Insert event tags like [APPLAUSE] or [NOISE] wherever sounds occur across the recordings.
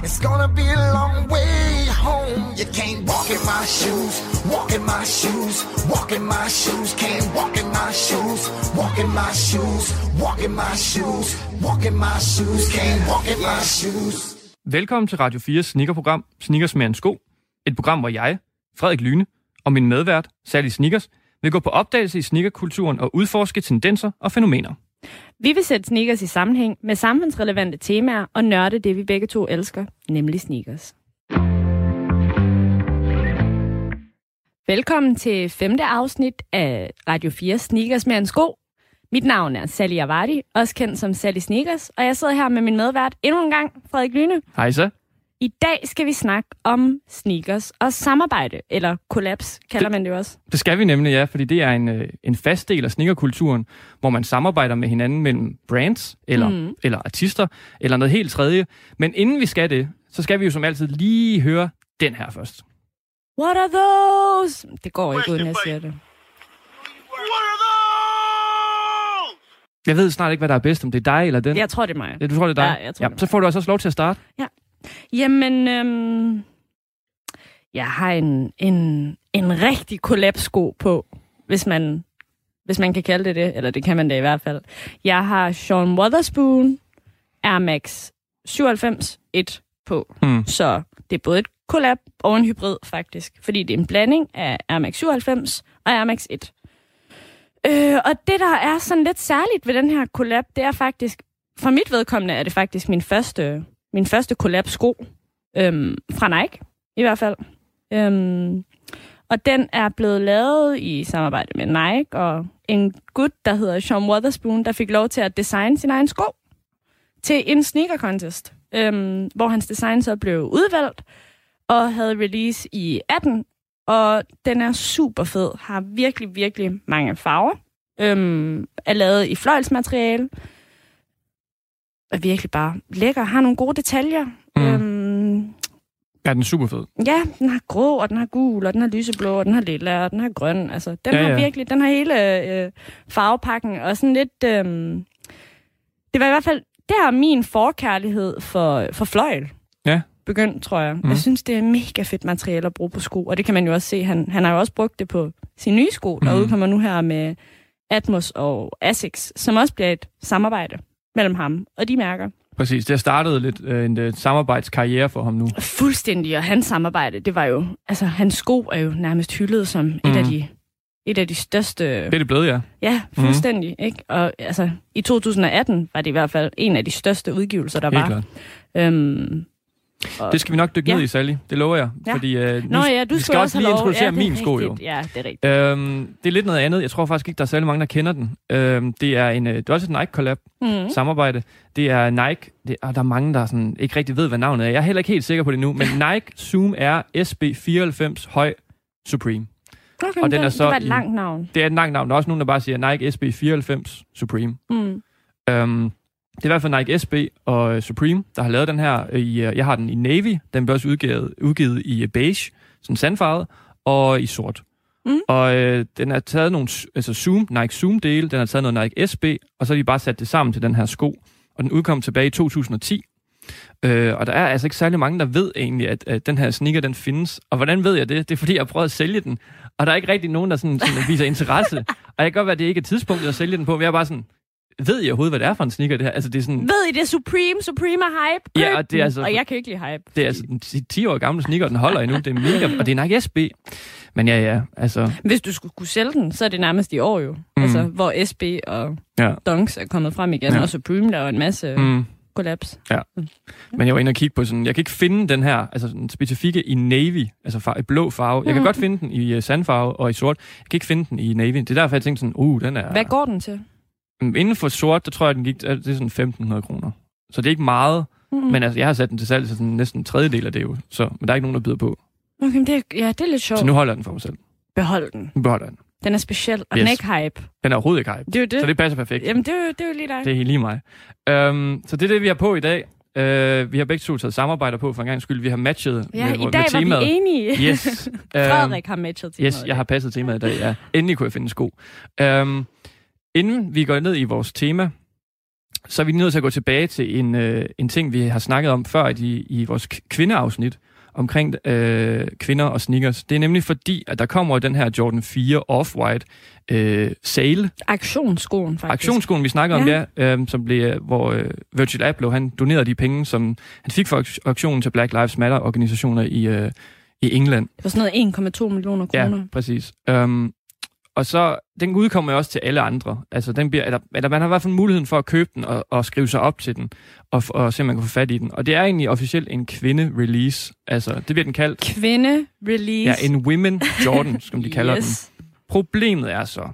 It's gonna be a long way home. You can't walk in my shoes, walk in my shoes, walk in my shoes. Can't walk in my shoes, walk in my shoes, walk in my shoes, walk in my shoes. Can't walk in my shoes. Velkommen til Radio 4's sneakerprogram Sneakers med en sko. Et program, hvor jeg, Frederik Lyne, og min medvært, Sally Sneakers, vil gå på opdagelse i sneakerkulturen og udforske tendenser og fænomener. Vi vil sætte sneakers i sammenhæng med samfundsrelevante temaer og nørde det, vi begge to elsker, nemlig sneakers. Velkommen til femte afsnit af Radio 4 Sneakers med en sko. Mit navn er Sally Avardi, også kendt som Sally Sneakers, og jeg sidder her med min medvært endnu en gang, Frederik Lyne. Hej så. I dag skal vi snakke om sneakers og samarbejde, eller kollaps, kalder man det også. Det skal vi nemlig, ja, fordi det er en, øh, en fast del af sneakerkulturen, hvor man samarbejder med hinanden mellem brands, eller, mm. eller artister, eller noget helt tredje. Men inden vi skal det, så skal vi jo som altid lige høre den her først. What are those? Det går ikke, uden jeg siger det. Jeg ved snart ikke, hvad der er bedst, om det er dig eller den. Jeg tror, det er mig. Ja, du tror, det er dig? Ja, jeg tror, ja, det så får du også lov til at starte. Jamen, øhm, jeg har en, en, en rigtig kollapsko på, hvis man, hvis man kan kalde det det, eller det kan man da i hvert fald. Jeg har Sean Wotherspoon Air Max 97 1 på. Mm. Så det er både et collab og en hybrid, faktisk. Fordi det er en blanding af Air Max 97 og Air Max 1. Øh, og det, der er sådan lidt særligt ved den her collab, det er faktisk, for mit vedkommende er det faktisk min første, min første collab-sko. Øhm, fra Nike, i hvert fald. Øhm, og den er blevet lavet i samarbejde med Nike, og en gut, der hedder Sean Wotherspoon, der fik lov til at designe sin egen sko til en sneaker contest, øhm, hvor hans design så blev udvalgt og havde release i 18, og den er super fed, har virkelig, virkelig mange farver, øhm, er lavet i fløjlsmateriale, er virkelig bare lækker, har nogle gode detaljer. Mm. Øhm, Ja, den er super fed. Ja, den har grå, og den har gul, og den har lyseblå, og den har lilla, og den har grøn. Altså, den Ja, har ja. virkelig, den har hele øh, farvepakken, og sådan lidt... Øh, det var i hvert fald, der er min forkærlighed for, for fløjl. Begyndt, tror jeg. Mm. Jeg synes, det er mega fedt materiale at bruge på sko, og det kan man jo også se. Han, han har jo også brugt det på sine nye sko, der Mhm. udkommer nu her med Atmos og Asics, som også bliver et samarbejde mellem ham og de mærker. Præcis. Det har startet lidt øh, en øh, samarbejdskarriere for ham nu. Fuldstændig, og hans samarbejde, det var jo, altså hans sko er jo nærmest hyldet som mm. et, af Mhm. de, et af de største, Det er det blevet, ja. ja, fuldstændig, mm. ikke? Og altså, i 2018 var det i hvert fald en af de største udgivelser, der Helt var. klart. Øhm, og, Det skal vi nok dykke ned Ja. i, Sally. Det lover jeg. Ja. Fordi, øh, nu, Nå ja, du vi skal også lige introducere ja, min sko, jo. Ja, det er rigtigt. Øhm, det er lidt noget andet. Jeg tror faktisk ikke, der er særlig mange, der kender den. Øhm, det, er en, øh, det er også et Nike-collab Mm. samarbejde. Det er Nike, det, og der er mange, der sådan, ikke rigtig ved, hvad navnet er. Jeg er heller ikke helt sikker på det nu, men [LAUGHS] Nike Zoom R SB94 Høj Supreme. Okay, og den er så det var et i- langt navn. Det er et langt navn. Der er også nogen, der bare siger Nike SB94 Supreme. Mm. Øhm, det er i hvert fald Nike SB og øh, Supreme, der har lavet den her. I, øh, jeg har den i navy. Den blev også udgivet, udgivet i øh, beige, sådan sandfarvet, og i sort. Mm. Og øh, den har taget nogle altså Zoom, Nike Zoom-dele, den har taget noget Nike SB, og så har de bare sat det sammen til den her sko. Og den udkom tilbage i 2010. Øh, og der er altså ikke særlig mange, der ved egentlig, at, at den her sneaker, den findes. Og hvordan ved jeg det? Det er, fordi jeg har prøvet at sælge den. Og der er ikke rigtig nogen, der sådan, sådan viser interesse. [LAUGHS] og jeg kan godt være, at det ikke er tidspunktet at sælge den på, men jeg er bare sådan, ved I overhovedet, hvad det er for en sneaker, det her? Altså, det er sådan, Ved I, det er Supreme, Supreme er hype? Ja, Køb og det er den. altså- Og jeg kan ikke lide hype. det er altså en 10 år gammel sneaker, den holder endnu. Det er mega, og det er Nike SB. Men ja, ja, altså, Hvis du skulle kunne sælge den, så er det nærmest i år jo. Mm. Altså, hvor SB og ja. Dunks er kommet frem igen, Ja. og Supreme, der er en masse mm. Kollaps. Men jeg var inde og kigge på sådan, jeg kan ikke finde den her, altså den specifikke i navy, altså far, i blå farve. Jeg kan Mm. godt finde den i uh, sandfarve og i sort. Jeg kan ikke finde den i navy. Det er derfor, jeg tænkte sådan, uh, den er... Hvad går den til? Mm, Inden for sort, der tror jeg, den gik, det er sådan 1.500 kroner. Så det er ikke meget, Mm. men altså, jeg har sat den til salg til sådan næsten en tredjedel af det jo. Så, men der er ikke nogen, der byder på. Okay, men det, er- ja, det er lidt sjovt. Så nu holder jeg den for mig selv. Behold den. Nu beholder jeg den. Den er speciel, og yes. Den er ikke hype. Den er overhovedet ikke hype. Det er jo det. Så det passer perfekt. Jamen, det er, jo, det er jo lige dig. Det er helt lige mig. Um, så det er det, vi har på i dag. Uh, vi har begge to taget samarbejder på for en gang skyld. Vi har matchet ja, med, i med dag var temaet. vi enige. Yes. Um, [LAUGHS] Frederik har matchet til Yes, jeg har passet temaet i dag, ja. Endelig kunne jeg finde sko. Um, inden vi går ned i vores tema, så er vi nødt til at gå tilbage til en, øh, en ting, vi har snakket om før i, i vores kvindeafsnit omkring øh, kvinder og sneakers. Det er nemlig fordi, at der kommer den her Jordan 4 Off-White øh, sale, Aktionsskoen, faktisk. aktionsskoen, vi snakker om, Ja. ja, øh, som blev, øh, hvor øh, Virgil Abloh, han donerede de penge, som han fik for ak- aktionen til Black Lives Matter-organisationer i, øh, i England. Det var sådan noget 1,2 millioner kroner. Ja, præcis. Um, og så, den udkommer også til alle andre. Altså, den bliver, eller, eller man har i hvert fald muligheden for at købe den og, og skrive sig op til den, og, og se, om man kan få fat i den. Og det er egentlig officielt en kvinde-release. Altså, det bliver den kaldt. Kvinde release. Ja, en Women Jordan, som de kalder [LAUGHS] yes. den. Problemet er så,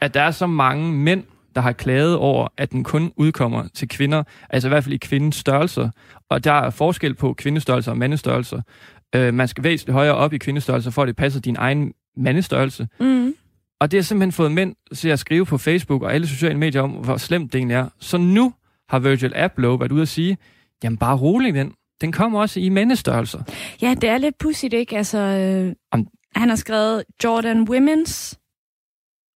at der er så mange mænd, der har klaget over, at den kun udkommer til kvinder, altså i hvert fald i kvindens størrelser. Og der er forskel på kvindestørrelser og mandestørrelser. Øh, man skal væsentligt højere op i kvindestørrelser, for at det passer din egen mandestørrelse. Mm. Og det har simpelthen fået mænd til at skrive på Facebook og alle sociale medier om, hvor slemt det egentlig er. Så nu har Virgil Abloh været ude at sige, jamen bare rolig, ven. Den kommer også i mandestørrelser. Ja, det er lidt pudsigt, ikke? Altså, øh, Om- han har skrevet Jordan Women's,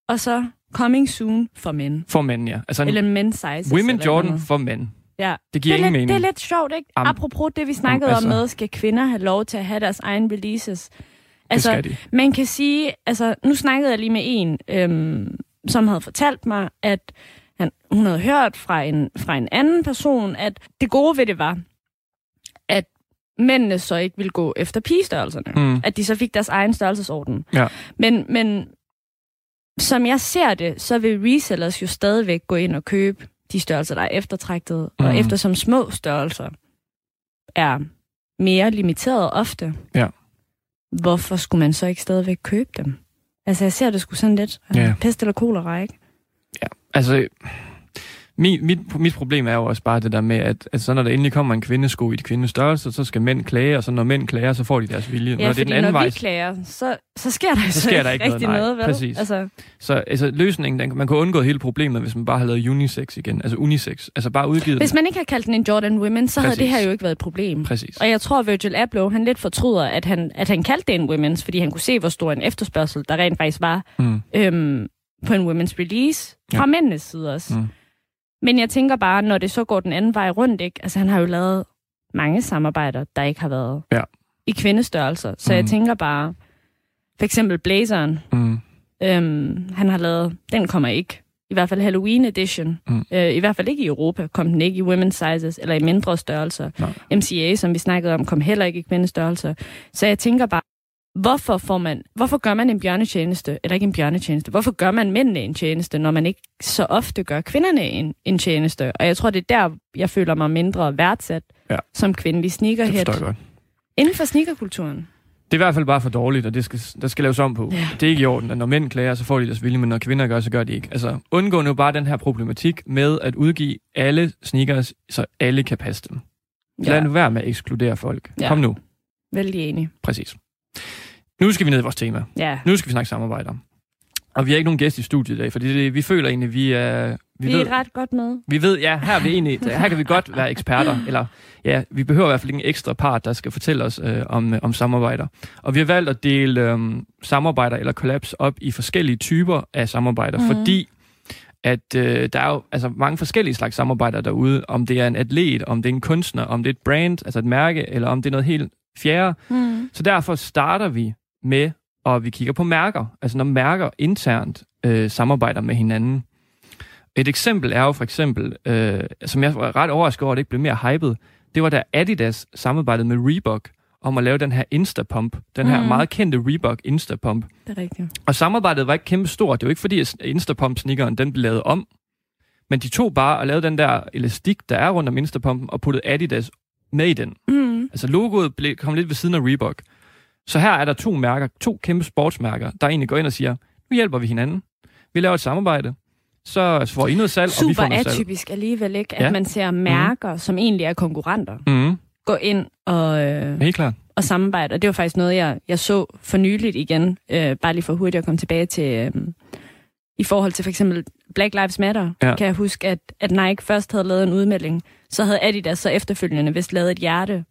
og så Coming Soon for mænd. For mænd, ja. Altså en Eller men's sizes. Women eller Jordan noget. for mænd. Ja. Det giver det, ingen lidt, mening. det er lidt sjovt, ikke? Am- Apropos det, vi snakkede altså- om med, skal kvinder have lov til at have deres egen releases? Det Altså, skal de. man kan sige, altså, nu snakkede jeg lige med en, øhm, som havde fortalt mig, at han, hun havde hørt fra en, fra en anden person, at det gode ved det var, at mændene så ikke ville gå efter pigestørrelserne. Mm. At de så fik deres egen størrelsesorden. Ja. Men, men som jeg ser det, så vil resellers jo stadigvæk gå ind og købe de størrelser, der er eftertragtet. Mm. Og eftersom små størrelser er mere limiteret ofte, Ja. Hvorfor skulle man så ikke stadigvæk købe dem? Altså, jeg ser det sgu sådan lidt. Ja. Yeah. Pest eller kolera, ikke? Altså, mit, mit, mit problem er jo også bare det der med, at, at så når der endelig kommer en kvindesko i de kvindestørrelse, så skal mænd klage, og så når mænd klager, så får de deres vilje. Ja, når det er den anden når vej, vi klager, så, så sker der Så sker der ikke noget, rigtig nej. noget, vel? Præcis. Altså, så altså, løsningen, den, man kunne undgå hele problemet, hvis man bare havde lavet unisex igen. Altså unisex. Altså bare udgivet hvis den. man ikke havde kaldt den en Jordan Women, så havde Præcis. det her jo ikke været et problem. Præcis. Og jeg tror, at Virgil Abloh, han lidt fortryder, at han, at han kaldte det en women's, fordi han kunne se, hvor stor en efterspørgsel der rent faktisk var Mm. øhm, på en women's release fra Ja. mændenes side også. Mm. Men jeg tænker bare, når det så går den anden vej rundt, ikke? Altså, han har jo lavet mange samarbejder, der ikke har været Ja. i kvindestørrelser. Så mm. jeg tænker bare, for eksempel blazeren, Mm. øhm, han har lavet, den kommer ikke. I hvert fald Halloween edition. Mm. Øh, I hvert fald ikke i Europa, kom den ikke i women's sizes, eller i mindre størrelser. Nej. MCA, som vi snakkede om, kom heller ikke i kvindestørrelser. Så jeg tænker bare, hvorfor, får man, hvorfor gør man en bjørnetjeneste, eller ikke en bjørnetjeneste, hvorfor gør man mændene en tjeneste, når man ikke så ofte gør kvinderne en, en tjeneste? Og jeg tror, det er der, jeg føler mig mindre værdsat Ja. som kvindelig Det sneakerhead. jeg godt. Inden for sneakerkulturen. Det er i hvert fald bare for dårligt, og det skal, der skal laves om på. Ja. Det er ikke i orden, at når mænd klager, så får de deres vilje, men når kvinder gør, så gør de ikke. Altså, undgå nu bare den her problematik med at udgive alle sneakers, så alle kan passe dem. Lad nu være med at ekskludere folk. Ja. Kom nu. Vældig enig. Præcis. Nu skal vi ned i vores tema. Ja. Nu skal vi snakke samarbejder. Og vi har ikke nogen gæst i studiet i dag, fordi det, vi føler egentlig, vi er... Vi, Vi ved, er ret godt med. vi ved, ja, her, er vi egentlig, her kan vi godt være eksperter, eller ja, vi behøver i hvert fald ikke en ekstra part, der skal fortælle os øh, om, øh, om samarbejder. Og vi har valgt at dele øh, samarbejder eller collabs op i forskellige typer af samarbejder, mm. fordi at øh, der er jo altså, mange forskellige slags samarbejder derude, om det er en atlet, om det er en kunstner, om det er et brand, altså et mærke, eller om det er noget helt fjerde. Mm. Så derfor starter vi med, og vi kigger på mærker. Altså når mærker internt øh, samarbejder med hinanden. Et eksempel er jo for eksempel, øh, som jeg var ret overrasket over, at det ikke blev mere hyped, det var da Adidas samarbejdede med Reebok om at lave den her Instapump. Den her Mhm. meget kendte Reebok Instapump. Det er rigtigt. Og samarbejdet var ikke kæmpe stort. Det var ikke fordi, at Instapump-sneakeren den blev lavet om. Men de tog bare og lavede den der elastik, der er rundt om Instapumpen, og puttede Adidas med i den. Mm. Altså logoet blev, kom lidt ved siden af Reebok. Så her er der to mærker, to kæmpe sportsmærker, der egentlig går ind og siger, nu hjælper vi hinanden. Vi laver et samarbejde. Så får I noget salg, og vi får Super noget salg. atypisk alligevel, ikke? At Ja. man ser mærker, mm. som egentlig er konkurrenter. Mm. gå ind og, øh, Helt klart. og samarbejde. Og det var faktisk noget, jeg, jeg så for nyligt igen, øh, bare lige for hurtigt at komme tilbage til, øh, i forhold til for eksempel Black Lives Matter, ja. kan jeg huske, at, at Nike først havde lavet en udmelding, så havde Adidas så efterfølgende vist lavet et hjerte,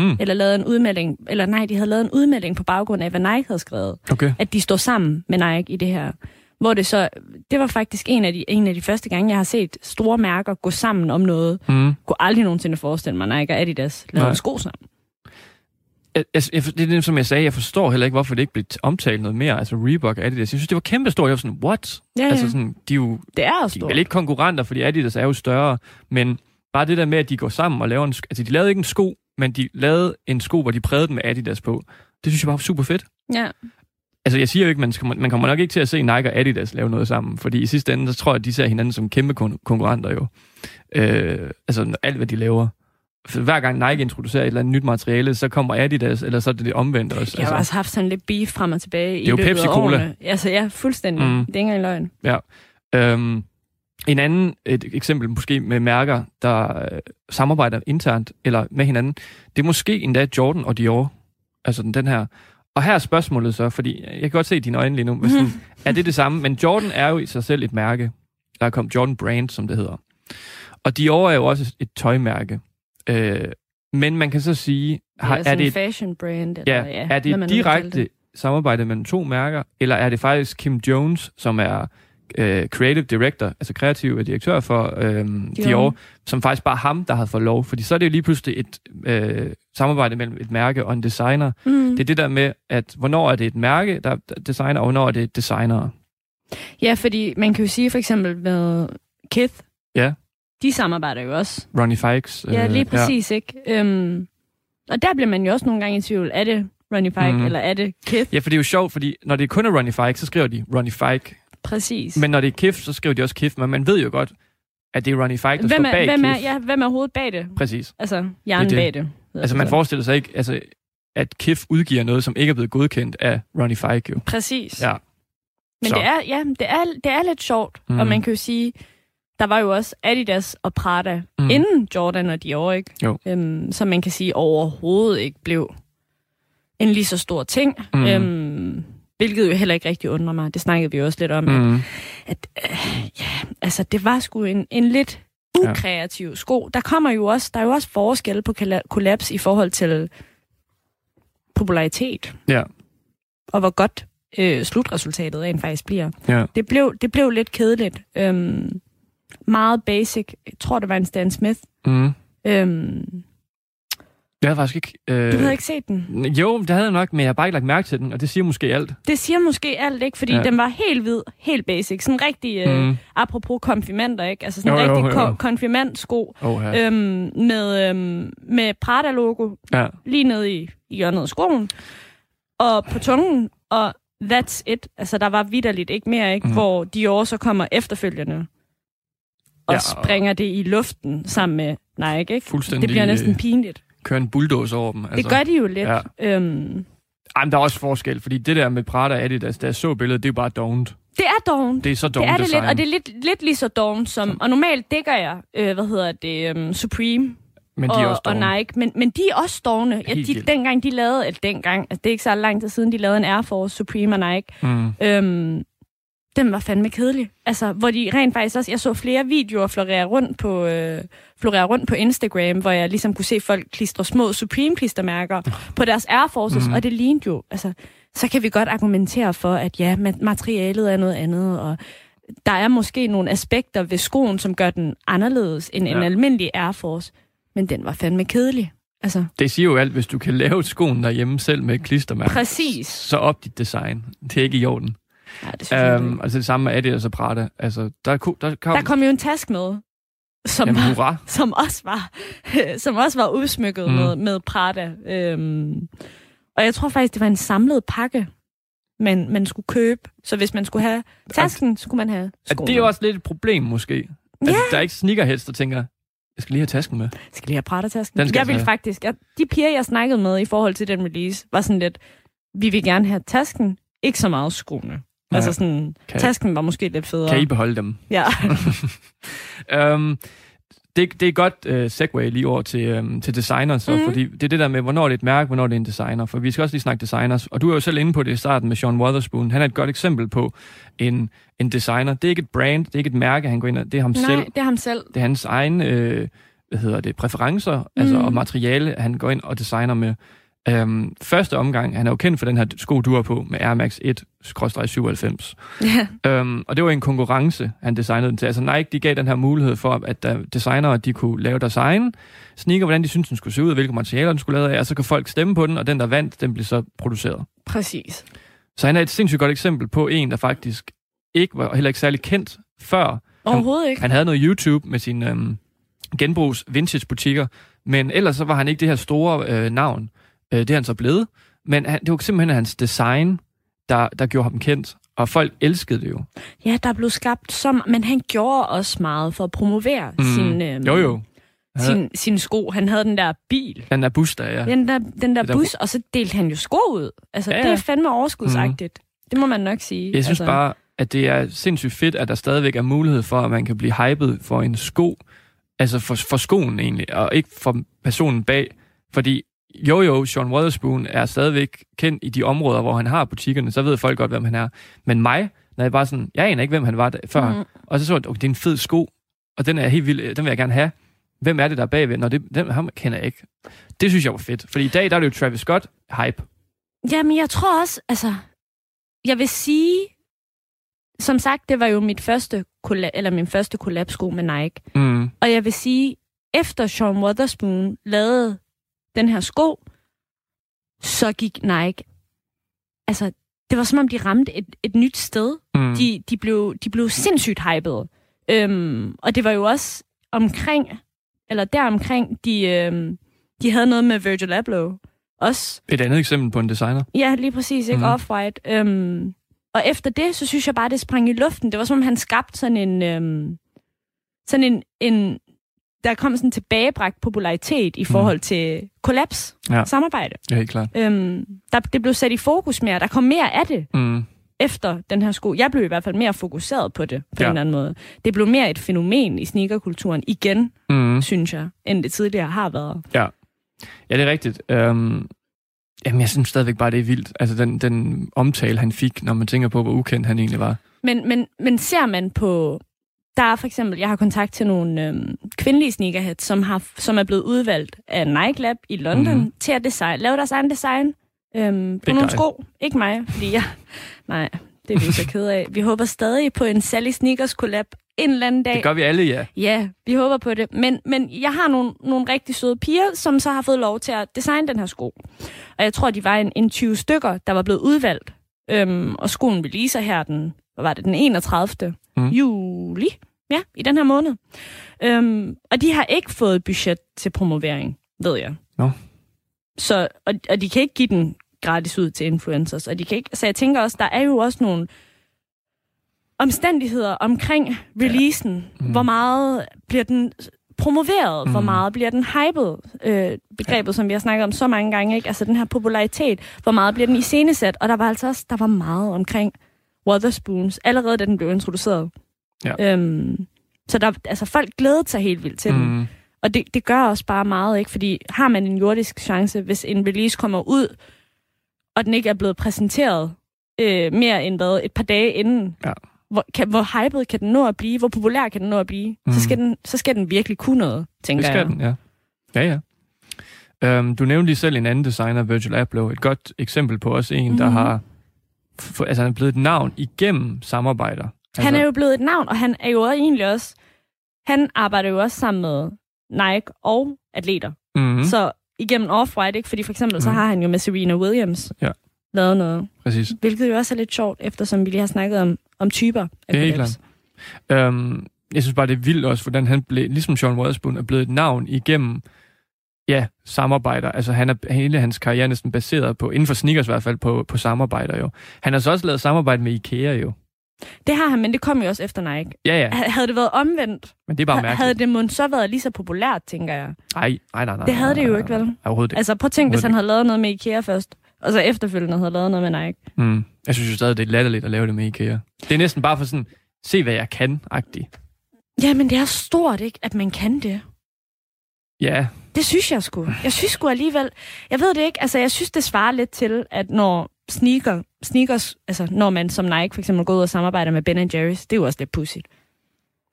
Hmm. eller lavet en udmelding, eller nej, de havde lavet en udmelding på baggrund af, hvad Nike havde skrevet, Okay. at de står sammen med Nike i det her. Hvor det så, det var faktisk en af, de, en af de første gange, jeg har set store mærker gå sammen om noget. Mm. Kunne aldrig nogensinde forestille mig, Nike og Adidas lavede Nej. sko sammen. Jeg, jeg, det er det, som jeg sagde, jeg forstår heller ikke, hvorfor det ikke blev omtalt noget mere. Altså Reebok og Adidas. Jeg synes, det var kæmpe stort. Jeg var sådan, what? Ja, ja. Altså sådan, de er jo det er de er vel ikke konkurrenter, fordi Adidas er jo større, men bare det der med, at de går sammen og laver en... Altså, de lavede ikke en sko, men de lavede en sko, hvor de prægede den med Adidas på. Det synes jeg bare var super fedt. Ja. Altså, jeg siger jo ikke, man, skal, man kommer nok ikke til at se Nike og Adidas lave noget sammen, fordi i sidste ende, så tror jeg, at de ser hinanden som kæmpe kon- konkurrenter jo. Øh, altså, alt hvad de laver. For hver gang Nike introducerer et eller andet nyt materiale, så kommer Adidas, eller så er det det omvendte også. Jeg har også haft sådan lidt beef frem og tilbage i er jo løbet Pepsi Cola. Altså, ja, fuldstændig. Mm. Det er ikke engang løgn. Øhm, en anden et eksempel måske med mærker, der øh, samarbejder internt eller med hinanden, det er måske endda Jordan og Dior. Altså den, den her. Og her er spørgsmålet så, fordi jeg kan godt se dine øjne lige nu. Hvis sådan, [LAUGHS] er det det samme? Men Jordan er jo i sig selv et mærke. Der er kommet Jordan Brand, som det hedder. Og Dior er jo også et tøjmærke. Øh, men man kan så sige, har, det er det en et fashion brand. Eller, Ja, ja er det direkte samarbejde mellem to mærker, eller er det faktisk Kim Jones, som er øh, creative director, altså kreativ direktør for øh, Dior. Dior, som faktisk bare ham, der har fået lov, fordi så er det jo lige pludselig et øh, samarbejde mellem et mærke og en designer. Mm. Det er det der med, at hvornår er det et mærke, der designer, og hvornår er det designere. Ja, fordi man kan jo sige for eksempel med Kith. Ja. De samarbejder jo også. Ronnie Fikes. Ja, lige præcis, ikke? Øhm, og der bliver man jo også nogle gange i tvivl. Er det Ronnie Mhm. mm. eller er det Kith? Ja, for det er jo sjovt, fordi når det kun er Ronnie Fike, så skriver de Ronnie Fike. Præcis. Men når det er Kif, så skriver de også Kif, men man ved jo godt, at det er Ronnie Fike, der hvem står er, bag hvem er, Kif. ja, hvem er hovedet bag det? Præcis. Altså, hjernen Det er bag det. det. Altså, det man forestiller sig ikke, altså, at Kif udgiver noget, som ikke er blevet godkendt af Ronnie Fike, jo. Præcis. Ja. Men Så. det er, ja, det er, det er lidt sjovt, mm. og man kan jo sige, der var jo også Adidas og Prada Mm. inden Jordan og Dior, ikke? Jo. Øhm, som man kan sige overhovedet ikke blev en lige så stor ting. Mm. Øhm, hvilket jo heller ikke rigtig undrer mig. Det snakkede vi også lidt om. Mm. At, at øh, ja, altså, det var sgu en, en lidt Ja. ukreativ sko. Der kommer jo også, der er jo også forskel på kolla- kollaps i forhold til popularitet, Ja, og hvor godt øh, slutresultatet rent faktisk bliver. ja. Det blev, det blev lidt kedeligt. Øhm, meget basic. Jeg tror, det var en Stan Smith. Mm. Øhm, Jeg havde faktisk ikke... Øh... du havde ikke set den. Jo, det havde jeg nok, men jeg har bare ikke lagt mærke til den, og det siger måske alt. Det siger måske alt, ikke? Fordi Ja. den var helt hvid, helt basic. Sådan rigtig, øh, Mm. apropos konfirmander, ikke? Altså sådan Jo, en jo, rigtig jo. ko- konfirmandsko Oh, ja. øhm, med, øhm, med Prada-logo ja. lige nede i, i hjørnet af skoen. Og på tungen, og that's it. Altså, der var vidderligt ikke mere, ikke? Mm. Hvor Dior så kommer efterfølgende og Ja, og- springer det i luften sammen med Nike, ikke? Fuldstændig, Det bliver næsten øh, pinligt. Køre en bulldozer over dem. Altså, det gør de jo lidt. Ja. Øhm, Ej, men der er også forskel, fordi det der med Prada og Adidas, da jeg så billedet, det er jo bare dovent. det er dovent. Det er så Det dovent er det design. lidt, og det er lidt, lidt lige så dovent som... Og normalt dækker jeg, øh, hvad hedder det, um, Supreme men de og, er også og dovent. Nike, men, men de er også dovne. Ja, de, vildt. dengang de lavede, eller dengang, altså det er ikke så lang tid siden, de lavede en Air Force, Supreme og Nike, Mm. øhm, den var fandme kedelig. Altså, hvor de rent faktisk også, jeg så flere videoer florere rundt på, øh, florere rundt på Instagram, hvor jeg ligesom kunne se folk klistre små Supreme-klistermærker på deres Air Forces, mm. og det lignede jo, altså, så kan vi godt argumentere for, at ja, ma- materialet er noget andet, og der er måske nogle aspekter ved skoen, som gør den anderledes end ja. en almindelig Air Force, men den var fandme kedelig. Altså, Det siger jo alt, hvis du kan lave skoen derhjemme selv med et klistermærke. præcis. Så op dit design. Det er ikke i orden. Ja, det synes jeg Um, ikke. altså det samme med Adidas og Prada. Altså, der, ku- der kom... Der kom jo en task med, som Jamen, var, hurra. [LAUGHS] som også var, [LAUGHS] som også var udsmykket Mm. med, med Prada. Øhm, og jeg tror faktisk, det var en samlet pakke, man, man skulle købe. Så hvis man skulle have tasken, så skulle man have skoene. det er jo også lidt et problem, måske. Altså, der er ikke sneakerheads, der tænker, jeg skal lige have tasken med. Skal lige have Prada-tasken? Jeg jeg have. faktisk... Jeg, de piger, jeg snakkede med i forhold til den release, var sådan lidt, vi vil gerne have tasken, ikke så meget skoene. Nej. Altså sådan, Kan- tasken var måske lidt federe. Kan I beholde dem? Ja. um, [LAUGHS] det, det er godt uh, segue lige over til, um, til designers, mm. Mhm. fordi det er det der med, hvornår det er et mærke, hvornår det er en designer. For vi skal også lige snakke designers. Og du er jo selv inde på det i starten med Sean Wotherspoon. Han er et godt eksempel på en, en designer. Det er ikke et brand, det er ikke et mærke, han går ind og, det er ham Nej, selv. det er ham selv. Det er hans egen øh, hvad hedder det, præferencer mm. altså, og materiale, han går ind og designer med. Øhm, første omgang, han er jo kendt for den her sko, du på, med Air Max 1-97. Ja. Øhm, og det var en konkurrence, han designede den til. Altså Nike, de gav den her mulighed for, at der designere, de kunne lave deres egen sneaker, hvordan de syntes, den skulle se ud, og hvilke materialer den skulle lave af, og så kan folk stemme på den, og den, der vandt, den blev så produceret. Præcis. Så han er et sindssygt godt eksempel på en, der faktisk ikke var heller ikke særlig kendt før. Overhovedet ikke. Han havde noget YouTube med sine øhm, genbrugs vintage butikker, men ellers så var han ikke det her store øh, navn. Øh, det er han så blevet. Men han, det var simpelthen hans design, der, der gjorde ham kendt, og folk elskede det jo. Ja, der blev skabt som... Men han gjorde også meget for at promovere Mm. sin, øhm, Jo jo, sin, sin sko. Han havde den der bil. den der bus der, ja. Den der, den der der- bus, og så delte han jo sko ud. Altså, Ja, ja, det er fandme overskudsagtigt. Mm. Det må man nok sige. Jeg synes altså, bare, at det er sindssygt fedt, at der stadigvæk er mulighed for, at man kan blive hypet for en sko. Altså for, for skoen egentlig, og ikke for personen bag. Fordi jo jo, Sean Wotherspoon er stadigvæk kendt i de områder, hvor han har butikkerne, så ved folk godt, hvem han er. Men mig, når jeg bare sådan, jeg aner ikke, hvem han var før. Mhm. Og så så jeg, okay, det er en fed sko, og den er helt vild, den vil jeg gerne have. Hvem er det der er bagved? Nå, det, den, ham kender jeg ikke. Det synes jeg var fedt. Fordi i dag, der er det jo Travis Scott, hype. Jamen, jeg tror også, altså... Jeg vil sige... Som sagt, det var jo mit første kolla- eller min første collab-sko med Nike. Mm. Og jeg vil sige, efter Sean Wotherspoon lavede den her sko, så gik Nike... Altså, det var som om, de ramte et, et nyt sted. Mm. De, de, blev, de blev sindssygt hypede. Øhm, og det var jo også omkring, eller deromkring, de, øhm, de havde noget med Virgil Abloh. Også. Et andet eksempel på en designer. Ja, lige præcis, ikke? Mm. Off-White. Øhm, og efter det, så synes jeg bare, det sprang i luften. Det var som om, han skabte sådan en... Øhm, sådan en, en... Der kom sådan en tilbagebragt popularitet i forhold til kollaps, Ja. samarbejde. Ja, helt klart. Øhm, der, det blev sat i fokus mere. Der kom mere af det Mm. efter den her sko. Jeg blev i hvert fald mere fokuseret på det, på Ja. ja. en eller anden måde. Det blev mere et fænomen i sneakerkulturen igen, Mm. synes jeg, end det tidligere har været. Ja, det er rigtigt. Um, jamen, jeg synes stadigvæk bare, det er vildt. Altså, den, den omtale, han fik, når man tænker på, hvor ukendt han egentlig var. Men, men, men ser man på... Der er for eksempel, jeg har kontakt til nogle øhm, kvindelige sneakerheads, som, har, som er blevet udvalgt af Nike Lab i London mm. til at design, lave deres egen design øhm, på Ikke nogle dig. sko. Ikke mig, fordi jeg... Nej, det er vi så ked af. Vi håber stadig på en Sally Sneakers collab en eller anden dag. Det gør vi alle, ja. Ja, vi håber på det. Men, men jeg har nogle, nogle rigtig søde piger, som så har fået lov til at designe den her sko. Og jeg tror, de var en, en 20 stykker, der var blevet udvalgt. Øhm, og skoen releaser her den, hvad var det, den 31. Mm. Juli. Ja, i den her måned. Øhm, og de har ikke fået budget til promovering, ved jeg. Nå. Så, og, og de kan ikke give den gratis ud til influencers. Og de kan ikke, så jeg tænker også, der er jo også nogle omstændigheder omkring releasen. Mm. Mm. Hvor meget bliver den promoveret? Mm. Hvor meget bliver den hyped? Øh, begrebet, som vi har snakket om så mange gange. Ikke? Altså den her popularitet. Hvor meget bliver den iscenesat? Og der var altså også der var meget omkring Wotherspoons, allerede da den blev introduceret. Ja. Øhm, så der, altså, folk glædede sig helt vildt til mm. den. Og det, det gør også bare meget, ikke? Fordi har man en jordisk chance, hvis en release kommer ud, og den ikke er blevet præsenteret øh, mere end hvad, et par dage inden, Ja. hvor, kan, hvor hyped kan den nå at blive? Hvor populær kan den nå at blive? Mm. Så, skal den, så skal den virkelig kunne noget, tænker Det skal jeg. den, ja. Ja, ja. Um, du nævnte lige selv en anden designer, Virgil Abloh. Et godt eksempel på også en, mm. der Mhm. har... f- altså, han er blevet et navn igennem samarbejder. Altså, Han er jo blevet et navn, og han er jo egentlig også... Han arbejder jo også sammen med Nike og atleter. Mm. Mm. Så igennem Off-White, ikke? Fordi for eksempel, mm. så Mhm. har han jo med Serena Williams Ja. lavet noget. Præcis. Hvilket jo også er lidt sjovt, eftersom vi lige har snakket om, om typer af Det er helt collabs. Um, jeg synes bare, det er vildt også, hvordan han blev, ligesom Sean Wotherspoon, er blevet et navn igennem ja, samarbejder. Altså han er, hele hans karriere er næsten baseret på, inden for sneakers i hvert fald, på, på samarbejder jo. Han har så også lavet samarbejde med IKEA jo. Det har han, men det kom jo også efter Nike. Ja, ja, Ha- Havde det været omvendt, men det er bare ha- havde mærkeligt. det måske så været lige så populært, tænker jeg. Nej, nej, nej, nej. Det havde nej, det jo ikke, vel? Overhovedet ikke. Altså prøv at tænke, hvis han havde lavet noget med IKEA først, og så efterfølgende havde lavet noget med Nike. Mm. Jeg synes jo stadig, det er latterligt at lave det med IKEA. Det er næsten bare for sådan, se hvad jeg kan-agtigt. Ja, men det er stort, ikke, at man kan det. Ja, Det synes jeg sgu. Jeg synes sgu alligevel... Jeg ved det ikke. Altså, jeg synes, det svarer lidt til, at når sneaker, sneakers... Altså, når man som Nike for eksempel går ud og samarbejder med Ben Jerry's, det er jo også lidt pudsigt. Det